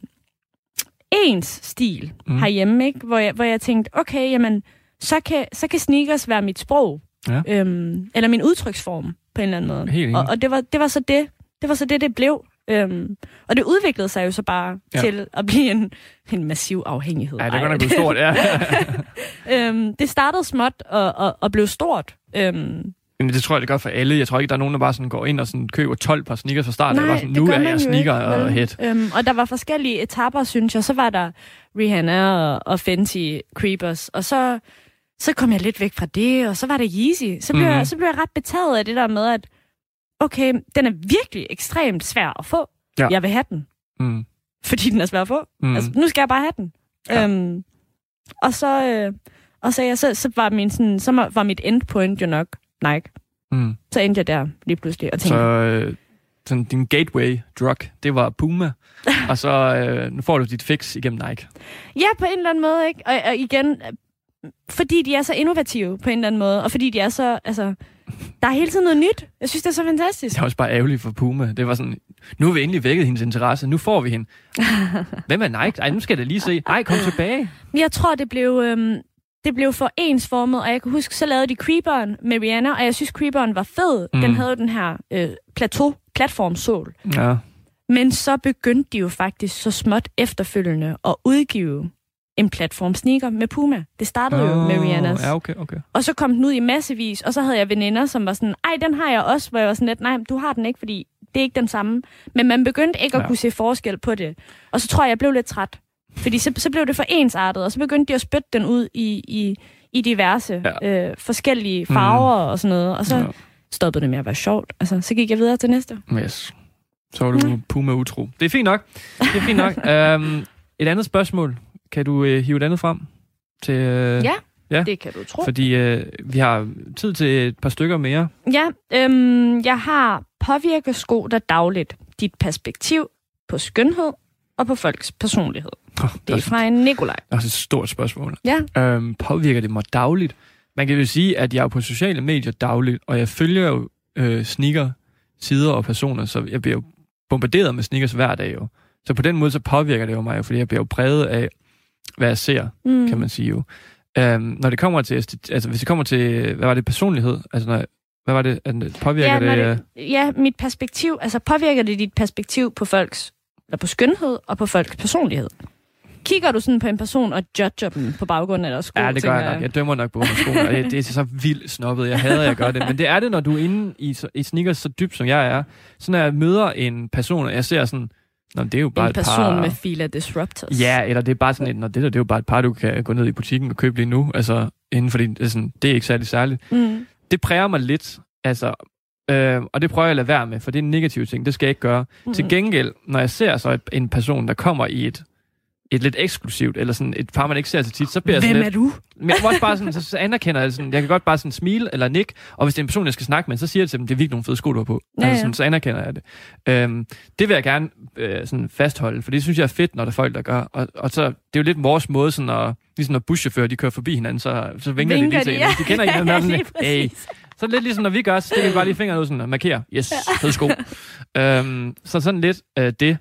ens stil mm. herhjemme, ikke? Hvor jeg, hvor jeg tænkte, okay, jamen, så kan, så kan sneakers være mit sprog. Ja. Øhm, eller min udtryksform, på en eller anden måde. Helt enig. og og det, var, det var så det. Det var så det, det blev. Øhm, og det udviklede sig jo så bare Ja. til at blive en, en massiv afhængighed. Ja, det godt nok blevet stort, ja. [LAUGHS] øhm, det startede småt og, og, og blev stort. Øhm, Men det tror jeg, det gør for alle. Jeg tror ikke, der er nogen, der bare sådan går ind og sådan køber 12 par sneakers fra starten. Nej, det er bare sådan, det nu er jeg sneaker ikke, og vel? head. Øhm, og der var forskellige etapper, synes jeg. Så var der Rihanna og, og Fenty Creepers, og så, så kom jeg lidt væk fra det, og så var det Yeezy. Så blev, Mhm. mm. jeg, så blev jeg ret betaget af det der med, at okay, den er virkelig ekstremt svær at få. Ja. Jeg vil have den, Mm. fordi den er svær at få. Mm. Altså, nu skal jeg bare have den. Ja. Øhm, og så, øh, og så, ja, så, så, var min, sådan, så var- mit endpoint jo nok Nike. Mm. Så endte jeg der lige pludselig og tænkte, Så øh, sådan, din gateway drug, det var Puma. [LAUGHS] og så øh, nu får du dit fix igennem Nike. Ja, på en eller anden måde, ikke? Og, og igen, fordi de er så innovative på en eller anden måde, og fordi de er så, altså, der er hele tiden noget nyt. Jeg synes, det er så fantastisk. Det er også bare ærgerligt for Puma. Det var sådan, nu har vi endelig vækket hendes interesse. Nu får vi hende. [LAUGHS] Hvem er Nike? Ej, nu skal jeg da lige se. Nej, kom tilbage. Jeg tror, det blev, øhm, det blev for ensformet, og jeg kan huske, så lavede de Creeperen med Rihanna, og jeg synes, Creeperen var fed. Mm. Mm. Den havde jo den her øh, plateau, platformsål. Ja. Men så begyndte de jo faktisk så småt efterfølgende at udgive en platform sneaker med Puma. Det startede jo med Rihannas. Ja, okay, okay. Og så kom den ud i massevis, og så havde jeg veninder, som var sådan, ej, den har jeg også, hvor jeg var sådan lidt, nej, du har den ikke, fordi det er ikke den samme. Men man begyndte ikke at Ja. kunne se forskel på det. Og så tror jeg, jeg blev lidt træt. Fordi så, så blev det for ensartet, og så begyndte de at spytte den ud i, i, i diverse Ja. øh, forskellige farver mm. og sådan noget. Og så Ja. stoppede det med at være sjovt. Altså, så gik jeg videre til næste. Yes. Så var du Puma utro. Det er fint nok. Det er fint nok. um, [LAUGHS] et andet spørgsmål. Kan du øh, hive et andet frem? Til, øh, Ja, Ja. det kan du tro. Fordi øh, vi har tid til et par stykker mere. Ja, øhm, jeg har påvirket sko dig dagligt. Dit perspektiv på skønhed og på folks personlighed. Oh, Det er fra en Nikolaj. også et stort spørgsmål. Ja, Øhm, påvirker det mig dagligt? Man kan jo sige, at jeg er på sociale medier dagligt, og jeg følger jo øh, sneaker, sider og personer, så jeg bliver jo bombarderet med sneakers hver dag jo. Så på den måde, så påvirker det jo mig fordi jeg bliver jo præget af, hvad jeg ser, mm. kan man sige jo. Øhm, når det kommer til, altså hvis det kommer til, hvad var det, personlighed? Altså, når, hvad var det, det påvirker ja, når det? øh, det, ja, mit perspektiv, altså påvirker det dit perspektiv på folks, eller på skønhed og på folks personlighed? Kigger du sådan på en person og judger dem på baggrund af deres sko? Ja, det gør tænker jeg nok. Jeg dømmer nok på skoene, og det, det er så vildt snobbet. Jeg hader, jeg gør det. Men det er det, når du er inde i, i sneakers så dybt, som jeg er. Så når jeg møder en person, og jeg ser sådan, Nå, det er jo bare En et person par... med fila disruptors. Ja, eller det er bare sådan et, Nå, det der, det er jo bare et par, du kan gå ned i butikken og købe lige nu. Altså, inden for det, er sådan, det er ikke særlig særligt. Mm. Det præger mig lidt, altså, øh, og det prøver jeg at lade være med, for det er en negativ ting, det skal jeg ikke gøre. Mm. Til gengæld, når jeg ser så et, en person, der kommer i et, et lidt eksklusivt, eller sådan et par, man ikke ser så tit, så bliver jeg sådan Hvem lidt... er du? Men jeg må også bare sådan, så, så anerkender jeg sådan, jeg kan godt bare sådan smile eller nikke, og hvis det er en person, jeg skal snakke med, så siger jeg til dem, det er virkelig nogle fede sko, du har på. Ja, altså, ja. sådan, så anerkender jeg det. Øhm, det vil jeg gerne øh, sådan fastholde, for det synes jeg er fedt, når der er folk, der gør. Og, og så, det er jo lidt vores måde, sådan at, ligesom når buschauffører, de kører forbi hinanden, så, så vinker, de lige til hinanden. De kender [LAUGHS] hinanden. ja, sådan, hey. Så lidt ligesom, når vi gør, så stikker vi bare lige fingeren ud sådan og markerer. Yes, fed sko. [LAUGHS] øhm, så sådan lidt øh, det.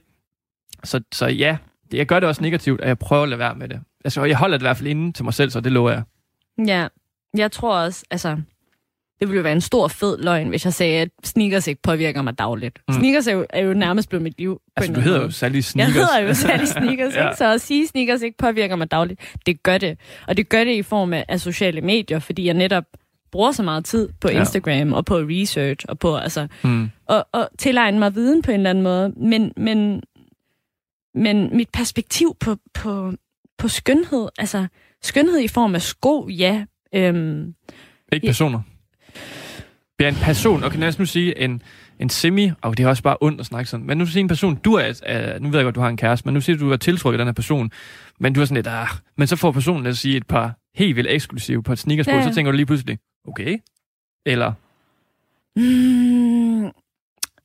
Så, så ja, jeg gør det også negativt, og jeg prøver at lade være med det. Altså, jeg holder det i hvert fald inde til mig selv, så det lover jeg. Ja, jeg tror også, altså, det ville jo være en stor fed løgn, hvis jeg sagde, at sneakers ikke påvirker mig dagligt. Mm. Sneakers er jo, er jo nærmest blevet mit liv. Altså, du hedder jo. Sally Jeg Sneakers. hedder jo Sally [LAUGHS] Sneakers, Ja. ikke? Så at sige, at sneakers ikke påvirker mig dagligt, det gør det. Og det gør det i form af, af sociale medier, fordi jeg netop bruger så meget tid på Ja. Instagram og på research og på altså Mm. og, og tilegne mig viden på en eller anden måde. Men, men, men mit perspektiv på, på, på skønhed, altså skønhed i form af sko, ja. Øhm, Ikke Ja. personer. Er en person, okay, lad os nu sige en, en semi, og det er også bare ondt at snakke sådan, men nu sige en person, du er, uh, nu ved jeg godt, du har en kæreste, men nu siger du, du er tiltrukket af den her person, men du er sådan lidt, ah, men så får personen, lad os sige, et par helt vildt eksklusive på et sneakers på, Ja, ja. så tænker du lige pludselig, okay, eller, mm,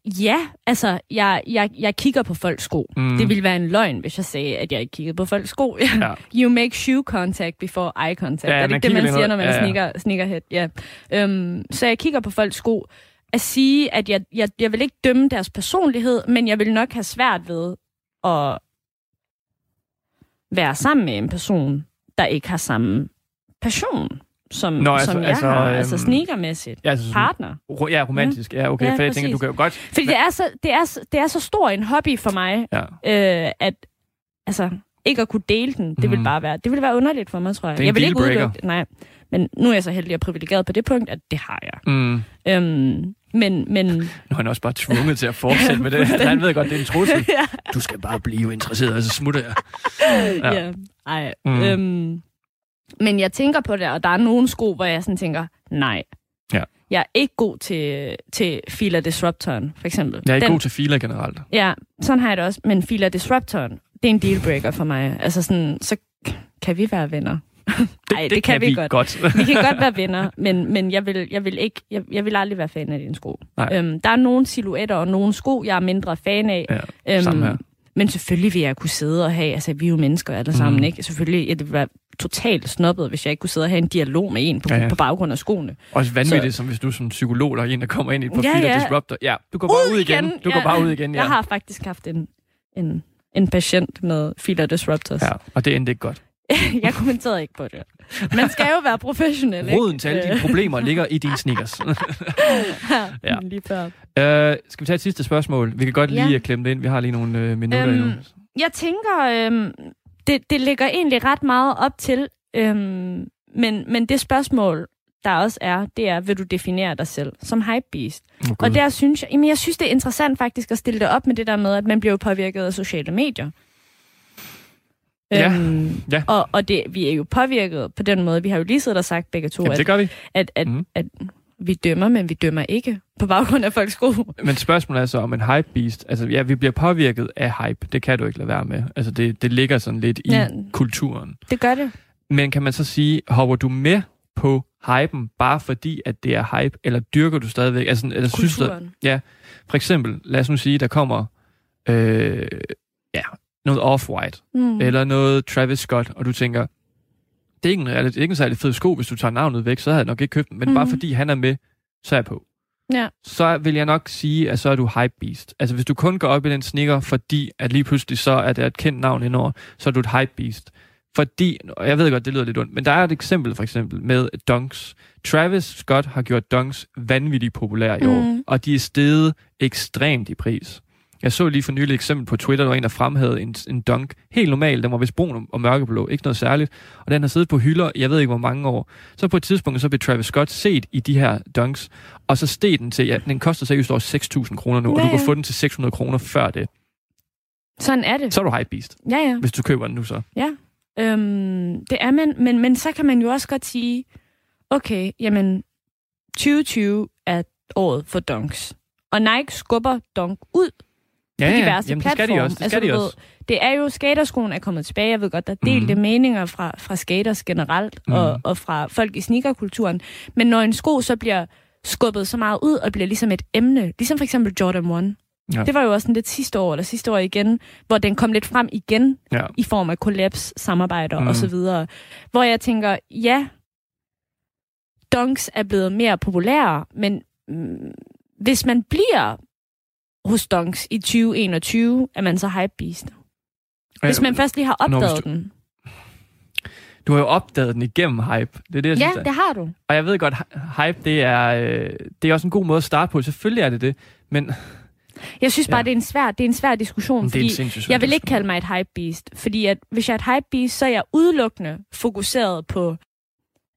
ja, altså, jeg, jeg, jeg kigger på folks sko. Mm. Det ville være en løgn, hvis jeg sagde, at jeg ikke kiggede på folks sko. [LAUGHS] Ja. you make shoe contact before eye contact. Ja, er det man ikke det, man siger, når man ja, ja. sneaker, sneakerhead? Ja. Øhm, så jeg kigger på folks sko. At sige, at jeg, jeg, jeg vil ikke dømme deres personlighed, men jeg vil nok have svært ved at være sammen med en person, der ikke har samme passion, som, Nå, altså- som jeg altså, har. øhm, Altså sneakermæssigt. ja, altså Partner. ro- ja, romantisk, ja, okay, Ja, for jeg tænker, du kan jo godt, Fordi det er, så, det, er, så- det er så stor en hobby for mig, ja, øh, at altså, ikke at kunne dele den, det vil Mhm. bare være, det vil være underligt for mig, tror jeg. Det er jeg vil ikke udelukke det, nej. Men nu er jeg så heldig og privilegeret på det punkt, at det har jeg. mm, Øhm, men, men nu er han også bare tvunget til at fortsætte [LAUGHS] med det, han ved godt, det er en trussel. [LAUGHS] Du skal bare blive interesseret, og så smutter jeg. [LAUGHS] ja. Ja. ja. Ej, Mm. mm. øhm, men jeg tænker på det, og der er nogle sko, hvor jeg sådan tænker, nej. Ja. Jeg er ikke god til, til Fila Disruptoren, for eksempel. Jeg er ikke Den- god til filer generelt. Ja, sådan har jeg det også. Men Fila Disruptoren, det er en dealbreaker for mig. Altså sådan, så kan vi være venner. Det, Ej, det kan vi godt. godt. Vi kan godt være venner, men, men jeg, vil, jeg, vil ikke, jeg, jeg vil aldrig være fan af dine sko. Nej. Øhm, der er nogle silhuetter og nogle sko, jeg er mindre fan af. Ja, her. Men selvfølgelig vil jeg kunne sidde og have, altså vi er jo mennesker alle sammen, Mm. ikke? Selvfølgelig, ja, det ville være totalt snobbet, hvis jeg ikke kunne sidde og have en dialog med en på, Ja, ja, på baggrund af skoene. Også vanvittigt, som hvis du som psykolog, der er en, der kommer ind i et profil Ja, ja, ja. disruptor. Ja, du går bare ud, igen. Du går Ja. bare ud igen, ja. Jeg har faktisk haft en, en, en patient med Fila Disruptors. Ja, og det endte ikke godt. [LAUGHS] jeg kommenterede ikke på det. Man skal jo være professionel, ikke? Roden til alle dine problemer ligger i dine sneakers. [LAUGHS] ja. Lige før. uh, skal vi tage et sidste spørgsmål? Vi kan godt lige Ja. ja. klemme det ind. Vi har lige nogle uh, minutter Øhm, endnu. Jeg tænker, øhm, det, det ligger egentlig ret meget op til, øhm, men, men det spørgsmål, der også er, det er, vil du definere dig selv som hypebeast? Oh, Og der synes jeg, jamen jeg synes, det er interessant faktisk at stille det op med det der med, at man bliver påvirket af sociale medier. Ja. Øhm, Ja. Og, og det, vi er jo påvirket på den måde. Vi har jo lige siddet og sagt begge to, Jamen, at, det gør vi. at, at, mm. at vi dømmer, men vi dømmer ikke på baggrund af folks sko. Men spørgsmålet er så om en hype beast. Altså, ja, vi bliver påvirket af hype. Det kan du ikke lade være med. Altså, det, det ligger sådan lidt i Ja. kulturen. Det gør det. Men kan man så sige, hopper du med på hypen, bare fordi, at det er hype, eller dyrker du stadigvæk? Altså, eller synes du, Kulturen. for eksempel, lad os nu sige, der kommer øh, ja, noget Off-White, Mm. eller noget Travis Scott, og du tænker, det er ikke en, det er ikke en særlig fed sko, hvis du tager navnet væk, så havde jeg nok ikke købt den. Men mm. bare Mhm. fordi han er med, så er jeg på. Ja. Så vil jeg nok sige, at så er du hype beast. Altså hvis du kun går op i den sneaker, fordi at lige pludselig så er det et kendt navn indover, så er du et hype beast. Fordi, og jeg ved godt, det lyder lidt ondt, men der er et eksempel for eksempel med dunks. Travis Scott har gjort dunks vanvittigt populære i år, Mhm. og de er steget ekstremt i pris. Jeg så lige for nylig et eksempel på Twitter, der var en, der fremhævede en, en dunk. Helt normal, den var vist brun og mørkeblå, ikke noget særligt. Og den har siddet på hylder, jeg ved ikke hvor mange år. Så på et tidspunkt, så blev Travis Scott set i de her dunks, og så steg den til, ja, den koster seriøst over 6.000 kroner nu, og Ja, du kan ja. få den til 600 kroner før det. Sådan er det. Så er du hype beast, Ja, ja. hvis du køber den nu så. Ja, øhm, det er man, men, men så kan man jo også godt sige, okay, jamen 2020 er året for dunks. Og Nike skubber dunk ud Ja, på diverse Jamen, det skal platforme. de også. Det skal altså, de du ved, også. det er jo, skaterskoen er kommet tilbage. Jeg ved godt, der er delte mm. meninger fra, fra skaters generelt, Mhm. og, og fra folk i sneakerkulturen. Men når en sko så bliver skubbet så meget ud, og bliver ligesom et emne, ligesom for eksempel Jordan 1. Ja. Det var jo også sådan lidt sidste år, eller sidste år igen, hvor den kom lidt frem igen Ja. i form af collabs, samarbejder Mm. mm. og så videre. Hvor jeg tænker, ja, dunks er blevet mere populære, men mm, hvis man bliver hos dunks i 2021, er man så hype beast. Hvis man først lige har Nå, opdaget du- den. Du har jo opdaget den igennem hype. Det er det, jeg Ja, synes, det har du. Og jeg ved godt, hy- hype, det er, øh, det er også en god måde at starte på. Selvfølgelig er det det, men Jeg synes bare, Ja. det er en svær, det er en svær diskussion, er fordi svær jeg vil ikke kalde mig et hype beast, fordi at hvis jeg er et hype beast, så er jeg udelukkende fokuseret på,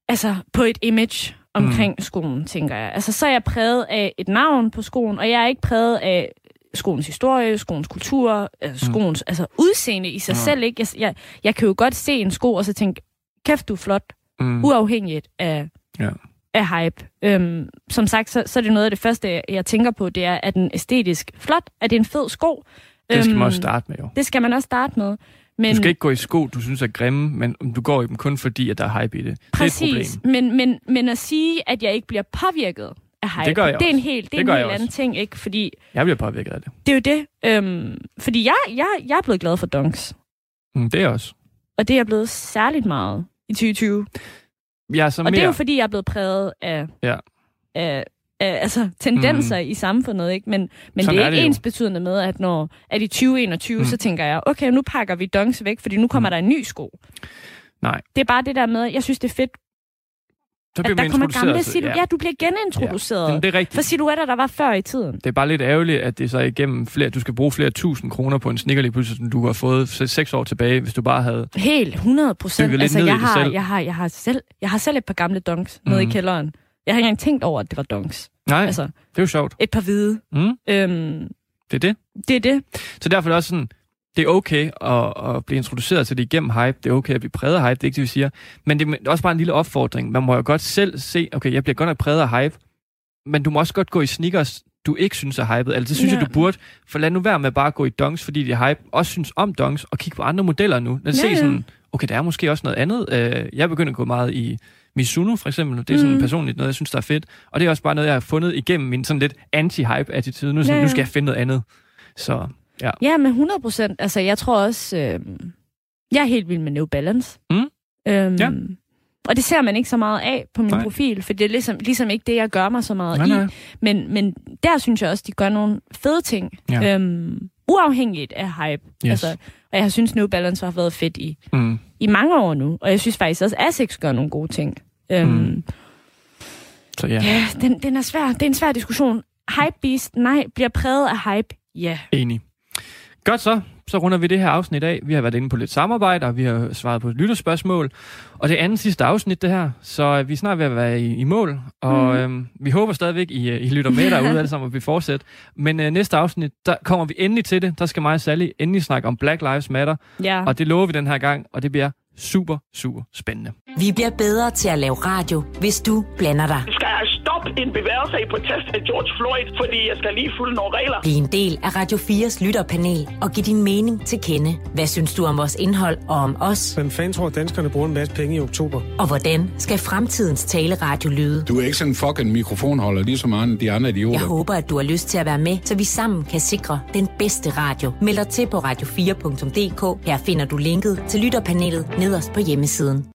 altså på et image omkring mm. skoen, tænker jeg. Altså så er jeg præget af et navn på skoen, og jeg er ikke præget af skoens historie, skoens kultur, altså skoens altså udseende i sig Mm. selv. Ikke? Jeg, jeg, jeg kan jo godt se en sko og så tænke, kæft du er flot, Mm. uafhængigt af, Ja. af hype. Øhm, som sagt, så, så er det noget af det første, jeg, jeg tænker på, det er, er den æstetisk flot? Er det en fed sko? Det skal man Øhm, også starte med, jo. Det skal man også starte med. Men Du skal ikke gå i sko, du synes er grimme, men du går i dem kun fordi, at der er hype i det. præcis, Det er et problem. men, men, men at sige, at jeg ikke bliver påvirket af hype, Det gør jeg det er en helt, det er Det en gør jeg helt anden ting, ikke? Fordi Jeg bliver påvirket af det. det er jo det. Øhm, fordi jeg, jeg, jeg er blevet glad for dunks, Mm, det er også. og det er jeg blevet særligt meget i 2020. Jeg er så Og mere... det er jo fordi, jeg er blevet præget af, Ja. af, af altså, tendenser mm. i samfundet, ikke? Men, men Sådan det er, er ikke det jo. ens betydende med, at når at i 2021, Mm. så tænker jeg, okay, nu pakker vi dunks væk, fordi nu kommer Mm. der en ny sko. Nej. Det er bare det der med, jeg synes, det er fedt, Så at bliver der man kommer gamle til- silhuetter. Ja. du bliver genintroduceret Jamen, ja. det er rigtigt. for silhuetter, der var før i tiden. Det er bare lidt ærgerligt, at det så igennem flere, du skal bruge flere tusind kroner på en sneaker lige pludselig, som du har fået se- seks år tilbage, hvis du bare havde... Helt 100 procent. Altså, jeg har, jeg, har, jeg, har selv, jeg har selv et par gamle dunks mm. nede i Mhm. kælderen. Jeg har ikke engang tænkt over, at det var dunks. Nej, Altså, det er jo sjovt. et par hvide. Mm, Øhm, det er det. det er det. Så derfor er det også sådan, det er okay at, at blive introduceret til det igennem hype. Det er okay at blive præget af hype, det er ikke det, vi siger. Men det er også bare en lille opfordring. Man må jo godt selv se, okay, jeg bliver godt nok præget af hype, men du må også godt gå i sneakers, du ikke synes er hypet. Altså, det synes ja. Jeg, du burde. For lad nu være med bare at gå i dunks, fordi de er hype. Også synes om dunks, og kigge på andre modeller nu. Lad os Ja, se sådan, okay, der er måske også noget andet. Øh, jeg begynder at gå meget i Mizuno, for eksempel. Det er sådan Mhm. personligt noget, jeg synes, der er fedt. Og det er også bare noget, jeg har fundet igennem min sådan lidt anti-hype-attitude. Nu, sådan, Ja, ja. nu skal jeg finde noget andet. Så ja. Ja, men 100 procent. Altså, jeg tror også... Øh, jeg er helt vild med New Balance. Mm. Øhm, Ja. Og det ser man ikke så meget af på min Nej. nej. profil, for det er ligesom, ligesom ikke det, jeg gør mig så meget Nej, i. nej. Men, men der synes jeg også, de gør nogle fede ting. Ja. Øhm, uafhængigt af hype. Yes. Altså, og jeg synes, New Balance har været fedt i, Mm. i mange år nu. Og jeg synes faktisk også, Asics gør nogle gode ting. Øhm, Mm. Så ja, Ja, den, den er svær. Det er en svær diskussion. Hype Beast, nej. Bliver præget af hype, ja. enig. Godt så. Så runder vi det her afsnit af. Vi har været inde på lidt samarbejde, og vi har svaret på lytterspørgsmål. Og det er andet sidste afsnit, det her. Så øh, vi er snart ved at være i, i mål. Og mm. øhm, vi håber stadigvæk, I, I lytter med derude [LAUGHS] alle sammen, og vi fortsætter. Men øh, næste afsnit, der kommer vi endelig til det. Der skal mig og Sally endelig snakke om Black Lives Matter. Ja. Og det lover vi den her gang, og det bliver super, super spændende. Vi bliver bedre til at lave radio, hvis du blander dig. skal have stop en bevægelse i protest af George Floyd, fordi jeg skal lige fulde nogle regler. Bliv en del af Radio 4's lytterpanel og giv din mening til kende. Hvad synes du om vores indhold og om os? Hvem fanden tror, at danskerne bruger en masse penge i oktober? Og hvordan skal fremtidens taleradio lyde? Du er ikke sådan en fucking mikrofonholder, ligesom andre, de andre idioter. Jeg håber, at du har lyst til at være med, så vi sammen kan sikre den bedste radio. Meld dig til på radio4.dk. Her finder du linket til lytterpanelet nederst på hjemmesiden.